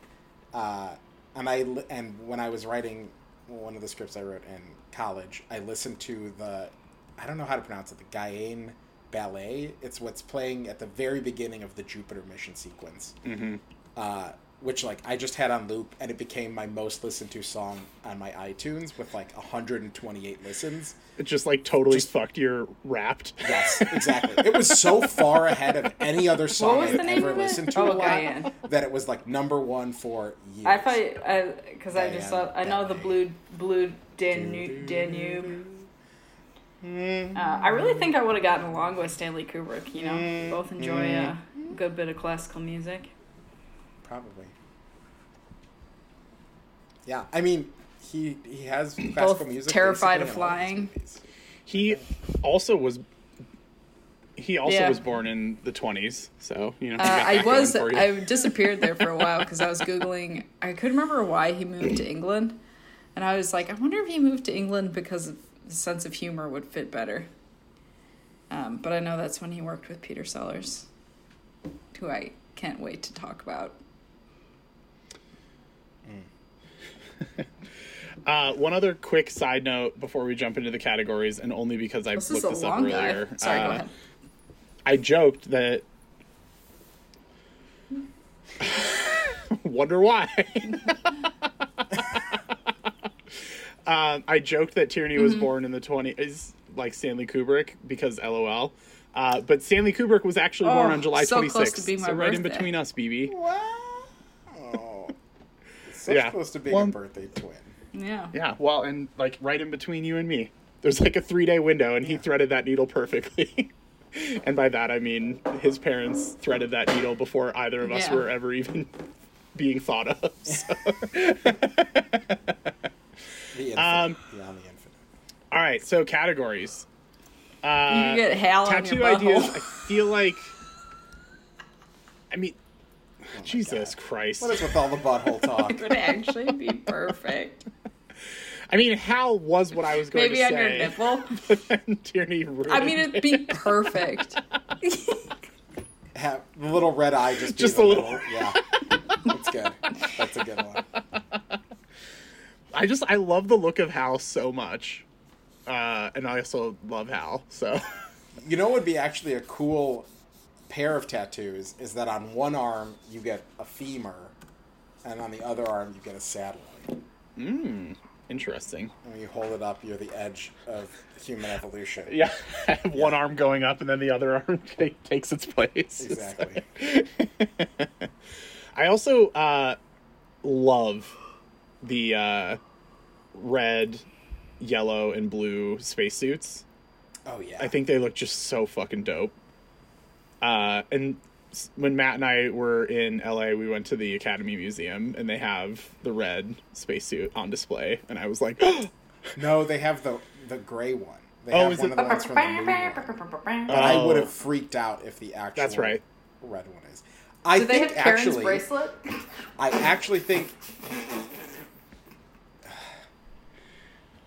Uh, and I and when I was writing one of the scripts I wrote in college, I listened to the I don't know how to pronounce it, the Gayane Ballet. It's what's playing at the very beginning of the Jupiter mission sequence. Mm-hmm. Uh, which like I just had on loop, and it became my most listened to song on my iTunes with like 128 listens. It just like totally Just- fucked your wrapped. Yes, exactly. it was so far ahead of any other song I'd ever listened to Oh, a lot Gayane. that it was like number one for years. I thought I because I just saw I know the blue Ballet. blue Danu- Danube. Uh, I really think I would have gotten along with Stanley Kubrick. You know, both enjoy a good bit of classical music. Probably. Yeah, I mean, he he has classical Both music. terrified of in all his flying. He also was. He also Yeah. was born in the twenties, so you know. Uh, got I was. I disappeared there for a while because I was googling. I couldn't remember why he moved to England, and I was like, I wonder if he moved to England because of the sense of humor would fit better. Um, but I know that's when he worked with Peter Sellers, who I can't wait to talk about. Uh, one other quick side note before we jump into the categories, and only because I This looked this up long guy. earlier. Sorry, go uh, ahead. I joked that. Wonder why. um, I joked that Tierney Mm-hmm. was born in the 20s, like Stanley Kubrick, because LOL. Uh, but Stanley Kubrick was actually born Oh, on July so 26th. close to being my so right in between us, BB. Wow. So Yeah. close to being Well- a birthday twin. Yeah. Yeah, well, and like right in between you and me. There's like a three day window, and he threaded that needle perfectly. and by that, I mean his parents threaded that needle before either of us Yeah. were ever even being thought of. So. The infinite. Um, Beyond the infinite. All right, so categories. You Uh, get Hal on tattoo your ideas. I feel like. I mean, Jesus God. Christ. What is with all the butthole talk? It would actually be perfect. I mean, Hal was what I was going Maybe to on say. your nipple. But then Tierney ruined I mean, it'd be perfect. Have the little red eye just Just a a little. little. Yeah, that's good. That's a good one. I just I love the look of Hal so much, uh, and I also love Hal. So You know what would be actually a cool pair of tattoos is that on one arm you get a femur, and on the other arm you get a satellite. Mm. Interesting. And when you hold it up, you're the edge of human evolution. Yeah, one arm going up, and then the other arm ta- takes its place. Exactly. I also uh, love the uh, red, yellow, and blue spacesuits. Oh yeah. I think they look just so fucking dope. Uh, and when Matt and I were in LA, we went to the Academy Museum, and they have the red spacesuit on display, and I was like, No, they have the the gray one. They Oh, have is one it- of the ones from the movie one. But I Oh. would have freaked out if the actual That's right. red one is. I Do they think have Karen's actually, bracelet? I actually think.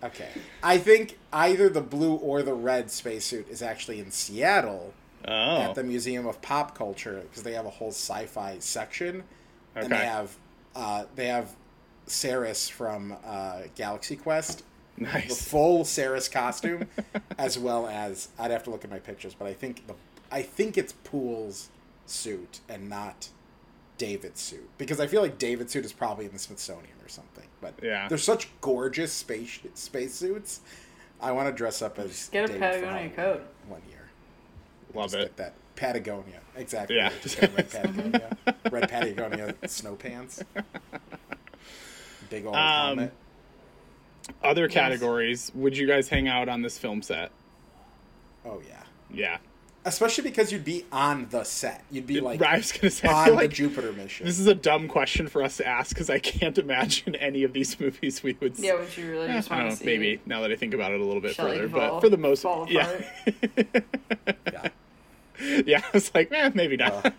Okay, I think either the blue or the red spacesuit is actually in Seattle "Oh, at the Museum of Pop Culture because they have a whole sci-fi section, and they have uh, they have Sarris from uh, Galaxy Quest the full Sarris costume, as well as I'd have to look at my pictures, but I think the I think it's Poole's suit and not David's suit because I feel like David's suit is probably in the Smithsonian or something. But Yeah. they're such gorgeous space space suits. I want to dress up as get a David Patagonia coat. one year. Love it. get that Patagonia exactly. Yeah. Just red Patagonia, red Patagonia snow pants, big old Um, helmet. Other categories. Would you guys hang out on this film set? Oh yeah. Yeah. Especially because you'd be on the set. You'd be like I was gonna say, I on feel the like Jupiter mission. this is a dumb question for us to ask because I can't imagine any of these movies we would. Yeah, would you really Eh, just I don't know, see? maybe now that I think about it a little bit Shelley further, Duvall but for the most fall yeah, yeah. yeah, I was like, eh, maybe not.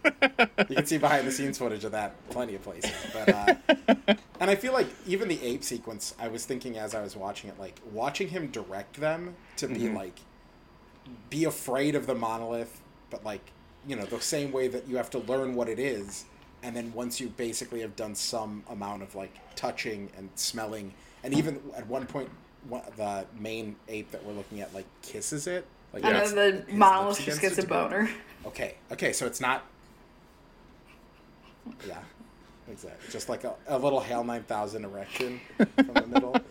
You can see behind the scenes footage of that plenty of places. But uh, and I feel like even the ape sequence, I was thinking as I was watching it, like watching him direct them to be Mm-hmm. like be afraid of the monolith, but like you know the same way that you have to learn what it is, and then once you basically have done some amount of like touching and smelling, and even at one point, one, the main ape that we're looking at like kisses it. Like And gets then the monolith just gets a it to go- boner. Okay, okay, so it's not. Yeah, exactly. Just like a, a little Hal 9000 erection from the middle.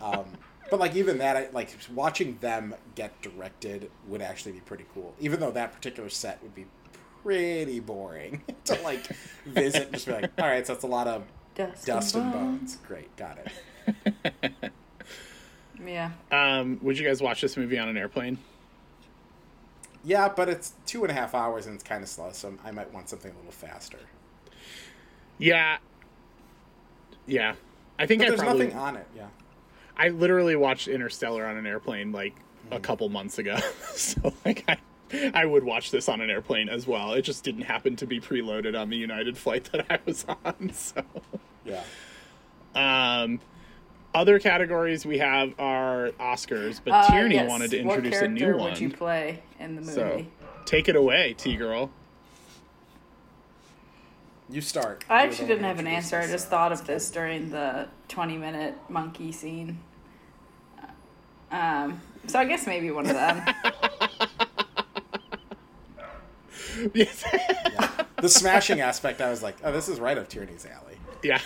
Um, but like even that, I, like watching them get directed would actually be pretty cool. Even though that particular set would be pretty boring to like visit and just be like, all right, so that's a lot of Dust, dust and bones. Great, got it. Yeah. um, would you guys watch this movie on an airplane? Yeah, but it's two and a half hours and it's kind of slow, so I might want something a little faster. Yeah, yeah. I think But I there's probably. nothing on it. Yeah. I literally watched Interstellar on an airplane like Hmm. a couple months ago, so like I, I would watch this on an airplane as well. It just didn't happen to be preloaded on the United flight that I was on. So, Yeah. um, other categories we have are Oscars, but Uh, Tierney yes. wanted to what introduce a new character one. Would you play in the movie? so, take it away, T girl. You start. I actually didn't have an introduced answer. I just thought of this during the 20 minute monkey scene. Um, so I guess maybe one of them. yes, The smashing aspect, I was like, oh, this is right up Tierney's alley. yeah.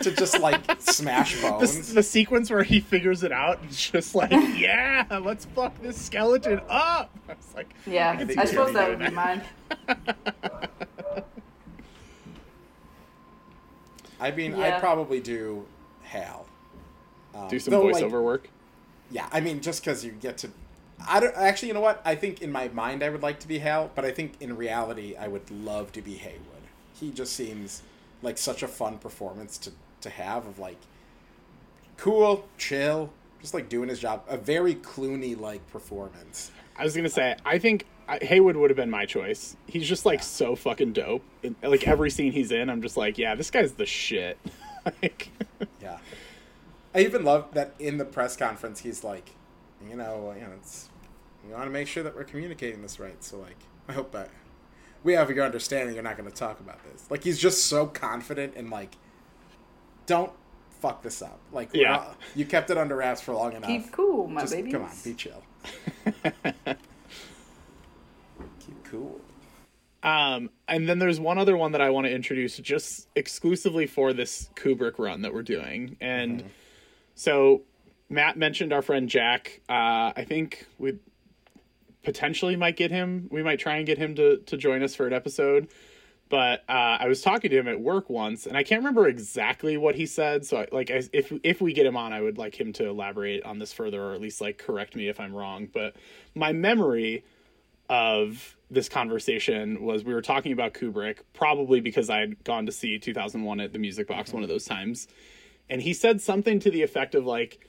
To just like smash The, bones. the sequence where he figures it out and it's just like, yeah, let's fuck this skeleton up. I was like, Yeah, I I suppose that would be mine. I mean, Yeah. I'd probably do Hal. Um, do some though, like, voiceover work. Yeah, I mean, just because you get to. I don't actually. You know what? I think in my mind I would like to be Hal, but I think in reality I would love to be Heywood. He just seems like such a fun performance to to have of like cool, chill, just like doing his job. A very Clooney like performance. I was gonna say, I think I- Heywood would have been my choice. He's just like so fucking dope. And, like every scene he's in, I'm just like, yeah, this guy's the shit. Like, Yeah. I even love that in the press conference he's like, you know, you know, it's we want to make sure that we're communicating this right. So like, I hope that we have your understanding. You're not going to talk about this. Like he's just so confident and like, don't fuck this up. Like, Yeah. not- you kept it under wraps for long enough. Keep cool, my just babies. come on, be chill. Keep cool. Um, and then there's one other one that I want to introduce just exclusively for this Kubrick run that we're doing. And so Matt mentioned our friend Jack. Uh, I think we potentially might get him. We might try and get him to to join us for an episode. But uh, I was talking to him at work once, and I can't remember exactly what he said. So, I, like, I, if if we get him on, I would like him to elaborate on this further, or at least like correct me if I'm wrong. But my memory of this conversation was we were talking about Kubrick, probably because I had gone to see 2001 at the Music Box one of those times, and he said something to the effect of like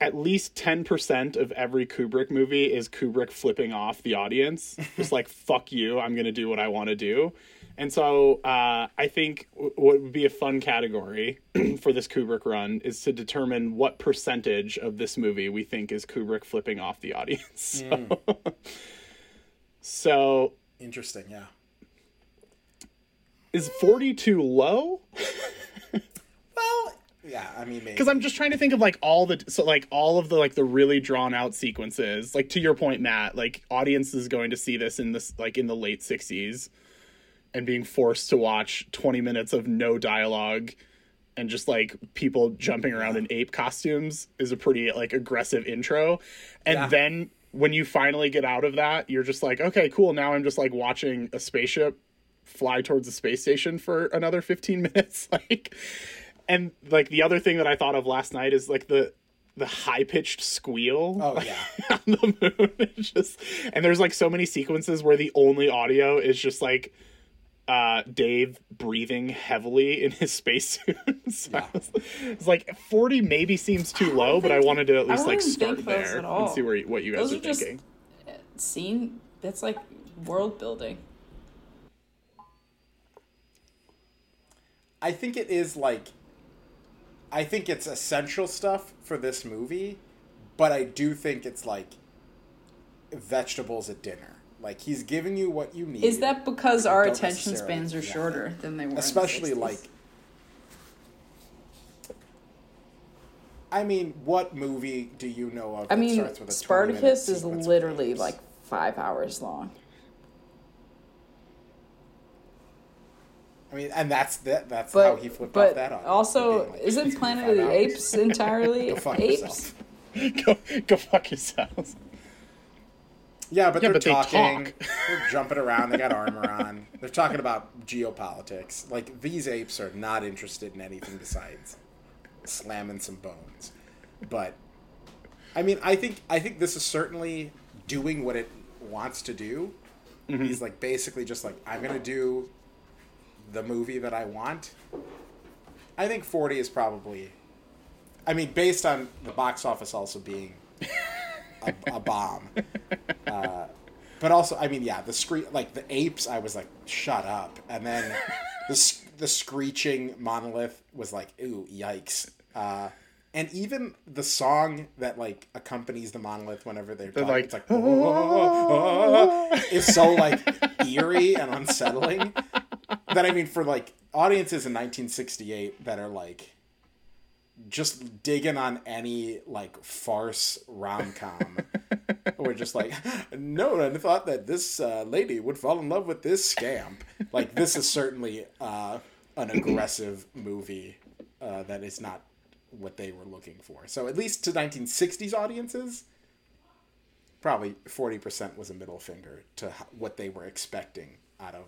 at least 10% of every Kubrick movie is Kubrick flipping off the audience. Just like, fuck you, I'm going to do what I want to do. And so uh, I think w- what would be a fun category for this Kubrick run is to determine what percentage of this movie we think is Kubrick flipping off the audience. So, so Interesting. Yeah. is 40 too low? Well, yeah. I mean, because I'm just trying to think of like all the so like all of the like the really drawn out sequences. Like to your point, Matt, like audiences going to see this in this like in the late '60s and being forced to watch 20 minutes of no dialogue and just like people jumping around in ape costumes is a pretty like aggressive intro. And Yeah. then when you finally get out of that, you're just like, okay, cool. Now I'm just like watching a spaceship fly towards the space station for another 15 minutes. like, and like the other thing that I thought of last night is like the the high pitched squeal Oh yeah. on the moon. It's just and there's like so many sequences where the only audio is just like uh Dave breathing heavily in his spacesuit. so Yeah. it's, it's like 40 maybe seems too low, but I wanted to at least like start there and see where what you guys Those are are just- thinking. Scene that's like world building. I think it is like I think it's essential stuff for this movie, but I do think it's like vegetables at dinner. Like he's giving you what you need. Is that because our attention spans are yeah. shorter than they were? in the especially 60s? like I mean, what movie do you know of? I that mean, starts with a Spartacus is literally apes? like five hours long. I mean, and that's that. That's how But he flipped but off that audience. also, like, isn't Planet of the hours. Apes entirely Go fuck apes? yourself. go go fuck yourselves. Yeah, but Yeah, they're but they talking. talk. they're jumping around. They got armor on. They're talking about geopolitics. Like these apes are not interested in anything besides slamming some bones. But I mean, I think I think this is certainly doing what it wants to do. Mm-hmm. He's like basically just like I'm gonna do the movie that I want. I think 40 is probably. I mean, based on the box office also being a, a bomb. Uh, but also, I mean, yeah, the scree like the apes. I was like, shut up, and then the the screeching monolith was like, ooh, yikes. Uh, and even the song that like accompanies the monolith whenever they're, talking, like, it's like, it's so like eerie and unsettling. That I mean, for like audiences in 1968 that are like just digging on any like farce rom com. We're just like, no one thought that this uh, lady would fall in love with this scamp. Like, this is certainly uh, an aggressive movie uh, that is not what they were looking for. So, at least to 1960s audiences, probably 40% was a middle finger to what they were expecting out of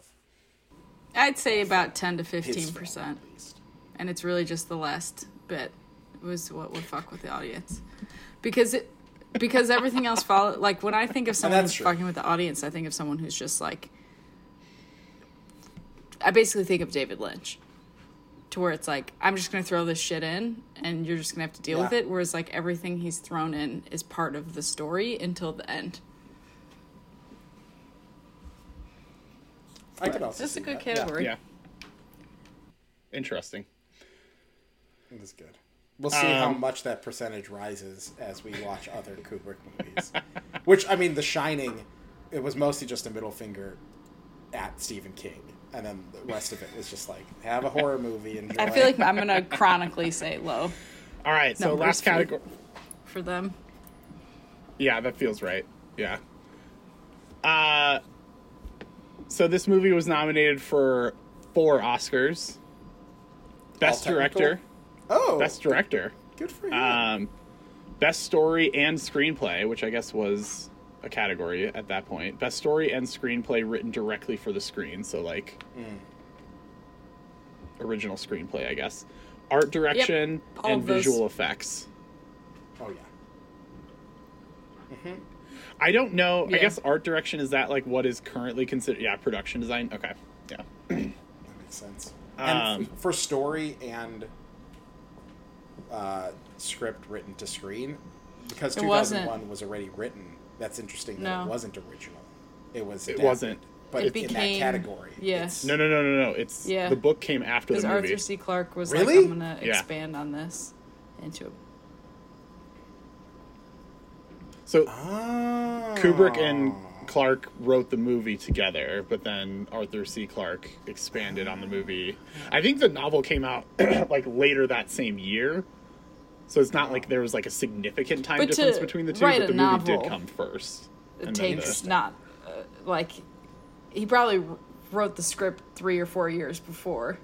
I'd say about ten to his fifteen film, percent, at least. and it's really just the last bit was what would fuck with the audience, because it because everything else follow. Like when I think of someone who's true. fucking with the audience, I think of someone who's just like. I basically think of David Lynch, to where it's like I'm just gonna throw this shit in, and you're just gonna have to deal with it. Whereas like everything he's thrown in is part of the story until the end. I could also Just a good that. Yeah. category. Yeah. Interesting. It was good. We'll see how Um, much that percentage rises as we watch other Kubrick movies. Which I mean, The Shining, it was mostly just a middle finger at Stephen King, and then the rest of it was just like have a horror movie. And I feel like I'm gonna chronically say low All right, so last category. for them. Yeah, that feels right. Yeah. Uh so this movie was nominated for four Oscars. Best All technical? director, oh, best director, good for you. um, best story and screenplay, which I guess was a category at that point. Best story and screenplay written directly for the screen, so like Hmm. original screenplay, I guess. Art direction all and of those. visual effects. oh yeah. I don't know. I guess art direction is that like what is currently considered? Yeah, production design. Okay, yeah. That makes sense. And Um, f- for story and uh, script written to screen, because 2001 wasn't. already written. That's interesting that No. it wasn't original. It was. It adapted, wasn't. But It in that became- category. yeah. it's- No, no, no, no, no. It's Yeah. the book came after the movie. Arthur C. Clarke was Really? like, I'm gonna Yeah. expand on this into a So Oh. Kubrick and Clarke wrote the movie together, but then Arthur C. Clarke expanded on the movie. I think the novel came out like later that same year. So it's not like there was like a significant time But difference between the two, write but a the movie did come first. it takes the- not uh, like he probably wrote the script three or four years before,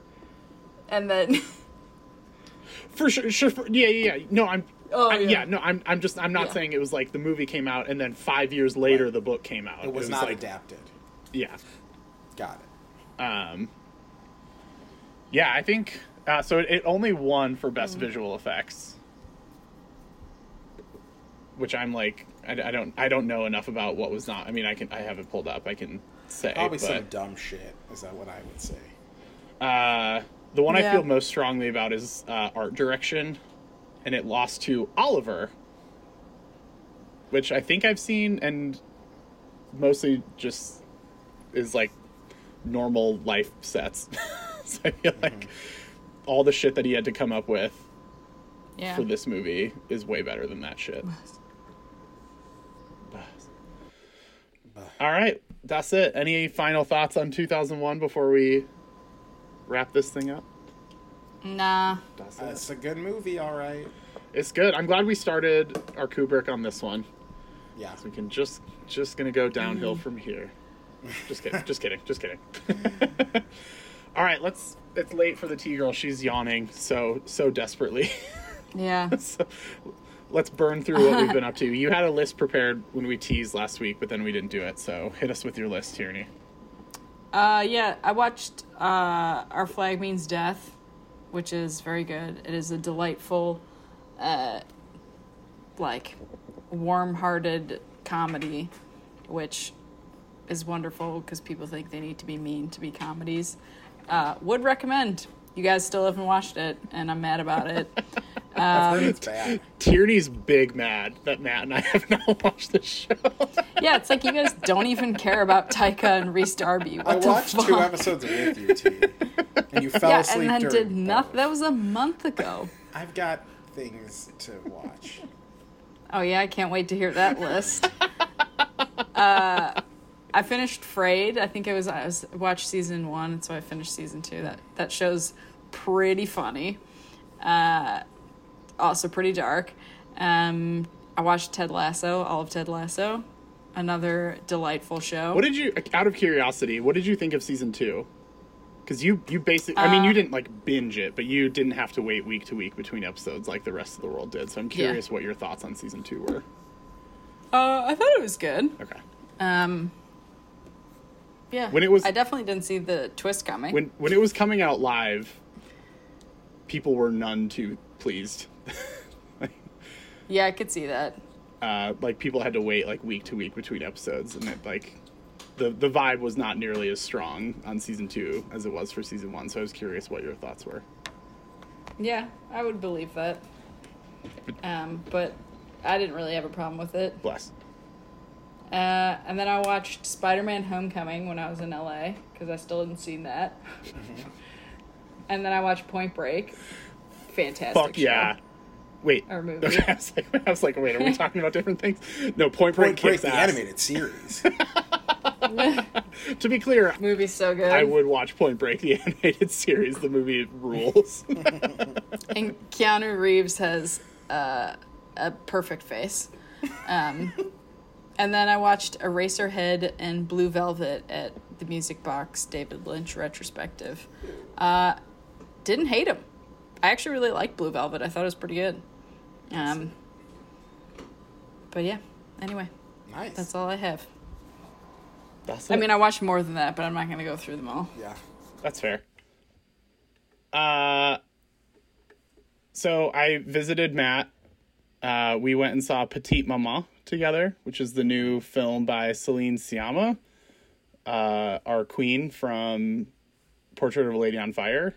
and then For sure, sure. For, yeah, yeah, yeah. No, I'm. Oh, I- yeah. yeah. no, I'm. I'm just. I'm not Yeah. saying it was like the movie came out and then five years later Right. the book came out. It was, not like, adapted. Yeah. Got it. Um. Yeah, I think. Uh, so it, it only won for Mm. best visual effects. Which I'm like, I, I don't, I don't know enough about what was not. I mean, I can, I have it pulled up. I can say, Probably but, some dumb shit. Is that what I would say? Uh, the one I feel most strongly about is uh, art direction, and it lost to Oliver, which I think I've seen, and mostly just is like normal life sets. so I feel like all the shit that he had to come up with Yeah. for this movie is way better than that shit. All right, that's it. Any final thoughts on 2001 before we wrap this thing up? Nah. That's it. it's a good movie, all right. It's good. I'm glad we started our Kubrick on this one. Yeah. We can just just gonna go downhill from here. Just kidding. just kidding. Just kidding. All right, let's. It's late for the T girl. She's yawning so so desperately. Yeah. so, let's burn through what we've been up to. You had a list prepared when we teased last week, but then we didn't do it. So hit us with your list, Tierney. Uh, yeah, I watched uh, Our Flag Means Death, which is very good. It is a delightful, uh, like, warm hearted comedy, which is wonderful because people think they need to be mean to be comedies. Uh, would recommend. You guys still haven't watched it, and I'm mad about it. I've heard it's bad. Tierney's big mad that Matt and I have not watched the show. yeah, it's like you guys don't even care about Taika and Rhys Darby. What I the watched fuck? two episodes with you, T. And you fell Yeah, asleep and then did nothing. That was a month ago. I've got things to watch. Oh yeah, I can't wait to hear that list. uh, I finished Frayed. I think it was I was watched season one, and so I finished season two. That that show's pretty funny. Uh, also pretty dark. Um, I watched Ted Lasso, all of Ted Lasso, another delightful show. What did you, out of curiosity, what did you think of season two? Because you, you basically, I mean, you didn't like binge it, but you didn't have to wait week to week between episodes like the rest of the world did. So I'm curious what your thoughts on season two were. uh, I thought it was good. Okay. Um, yeah, When it was- I definitely didn't see the twist coming. When when it was coming out live, people were none too pleased. Yeah, I could see that. uh, like people had to wait like week to week between episodes, and it like the the vibe was not nearly as strong on season two as it was for season one. So I was curious what your thoughts were. Yeah, I would believe that. Um, but I didn't really have a problem with it. Bless. Uh, and then I watched Spider Man Homecoming when I was in LA because I still hadn't seen that. and then I watched Point Break. Fantastic. Fuck show. yeah. Wait. Or movie. Okay, I, was like, I was like, wait, are we talking about different things? No, Point Break Point Break, kicks the ass. animated series. To be clear, Movie's so good. I would watch Point Break, the animated series. The movie rules. And Keanu Reeves has uh, a perfect face. Um, and then I watched Eraserhead and Blue Velvet at the Music Box David Lynch retrospective. Uh, didn't hate him. I actually really liked Blue Velvet. I thought it was pretty good. Um, but yeah, anyway, nice. that's all I have. That's I it. mean, I watched more than that, but I'm not going to go through them all. yeah. That's fair. Uh, so I visited Matt. Uh, we went and saw Petite Maman together, which is the new film by Celine Sciamma, uh, our queen from Portrait of a Lady on Fire.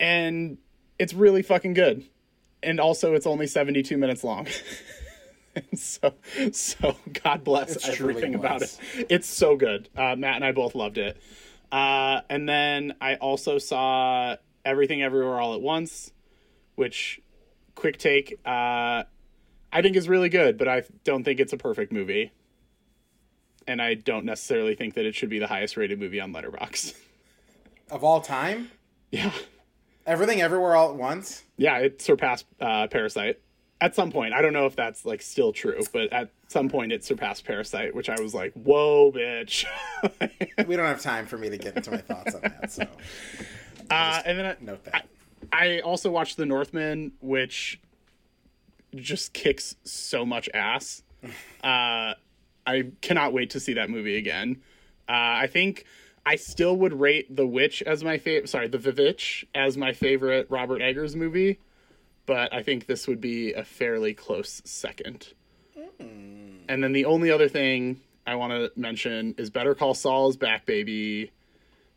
And it's really fucking good. And also, it's only 72 minutes long. And so, so God bless It truly everything about it. It's so good. Uh, Matt and I both loved it. Uh, and then I also saw Everything Everywhere All at Once, which, quick take, uh, I think is really good, but I don't think it's a perfect movie. And I don't necessarily think that it should be the highest rated movie on Letterboxd. Of all time, yeah. Everything, everywhere, all at once. Yeah, it surpassed uh, Parasite. At some point, I don't know if that's like still true, but at some point it surpassed Parasite, which I was like, "Whoa, bitch!" We don't have time for me to get into my thoughts on that, so uh, and then I, note that. I also watched The Northman, which just kicks so much ass. Uh, I cannot wait to see that movie again. Uh, I think I still would rate The Witch as my favorite. Sorry, The Vivitch as my favorite Robert Eggers movie. but I think this would be a fairly close second. And then the only other thing I want to mention is Better Call Saul is back, baby.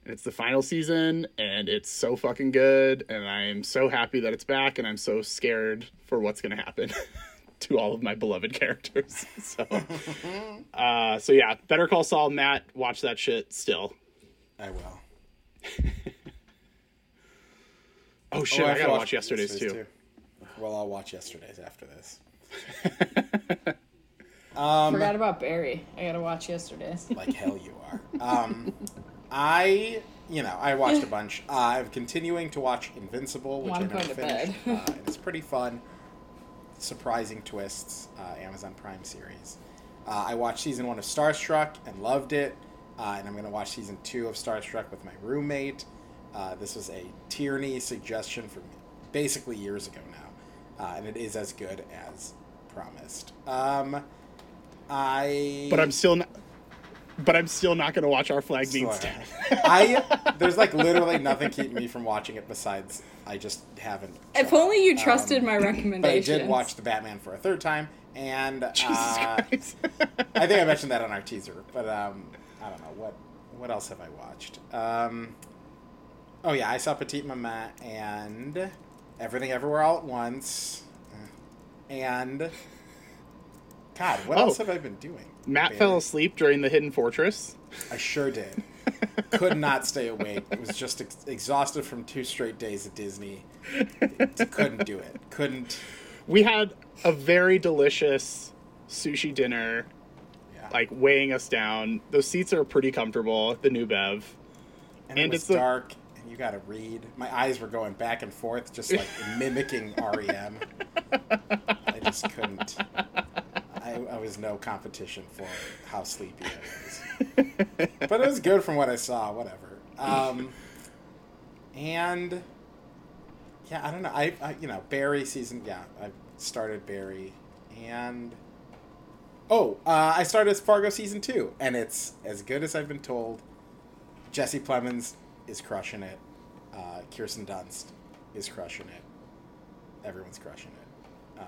And it's the final season, and it's so fucking good, and I'm so happy that it's back, and I'm so scared for what's gonna happen to all of my beloved characters. So, uh, so yeah, Better Call Saul, Matt, watch that shit still. I will. Oh shit, Oh, I have to gotta watch yesterday's too. Well, I'll watch yesterday's after this. Forgot about Barry. I gotta watch yesterday's. Like hell you are. Um, I, you know, I watched a bunch. Uh, I'm continuing to watch Invincible, which Well, I I'm never going to finished. uh, and it's pretty fun. Surprising twists. Uh, Amazon Prime series. Uh, I watched season one of Starstruck and loved it. Uh, and I'm going to watch season two of Starstruck with my roommate. Uh, this was a Tierney suggestion from basically years ago now. Uh, and it is as good as promised. Um, I. But I'm still not. But I'm still not gonna watch Our Flag Means Sorry. Dead. I there's like literally nothing keeping me from watching it besides I just haven't. If only you trusted my But I did watch the Batman for a third time, and uh, Jesus I think I mentioned that on our teaser. But um, I don't know what what else have I watched. Um, oh yeah, I saw Petite Mama and Everything Everywhere All at Once, and God, what Oh. else have I been doing? Matt Bailey? fell asleep during the Hidden Fortress. I sure did. Could not stay awake. It Was just ex- exhausted from two straight days at Disney. Couldn't do it. Couldn't. We had a very delicious sushi dinner. Like weighing us down. Those seats are pretty comfortable. The new Bev. and, and it was it's the- dark, and you got to read. My eyes were going back and forth, just like mimicking REM. I just couldn't. I, I was no competition for how sleepy I was. but it was good from what I saw. Whatever. Um, and yeah, I don't know. I, I you know Barry season. Yeah, I started Barry, and oh, uh, I started Fargo season two, and it's as good as I've been told. Jesse Plemons is crushing it. Uh, Kirsten Dunst is crushing it. Everyone's crushing it. Um,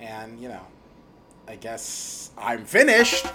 and you know, I guess I'm finished.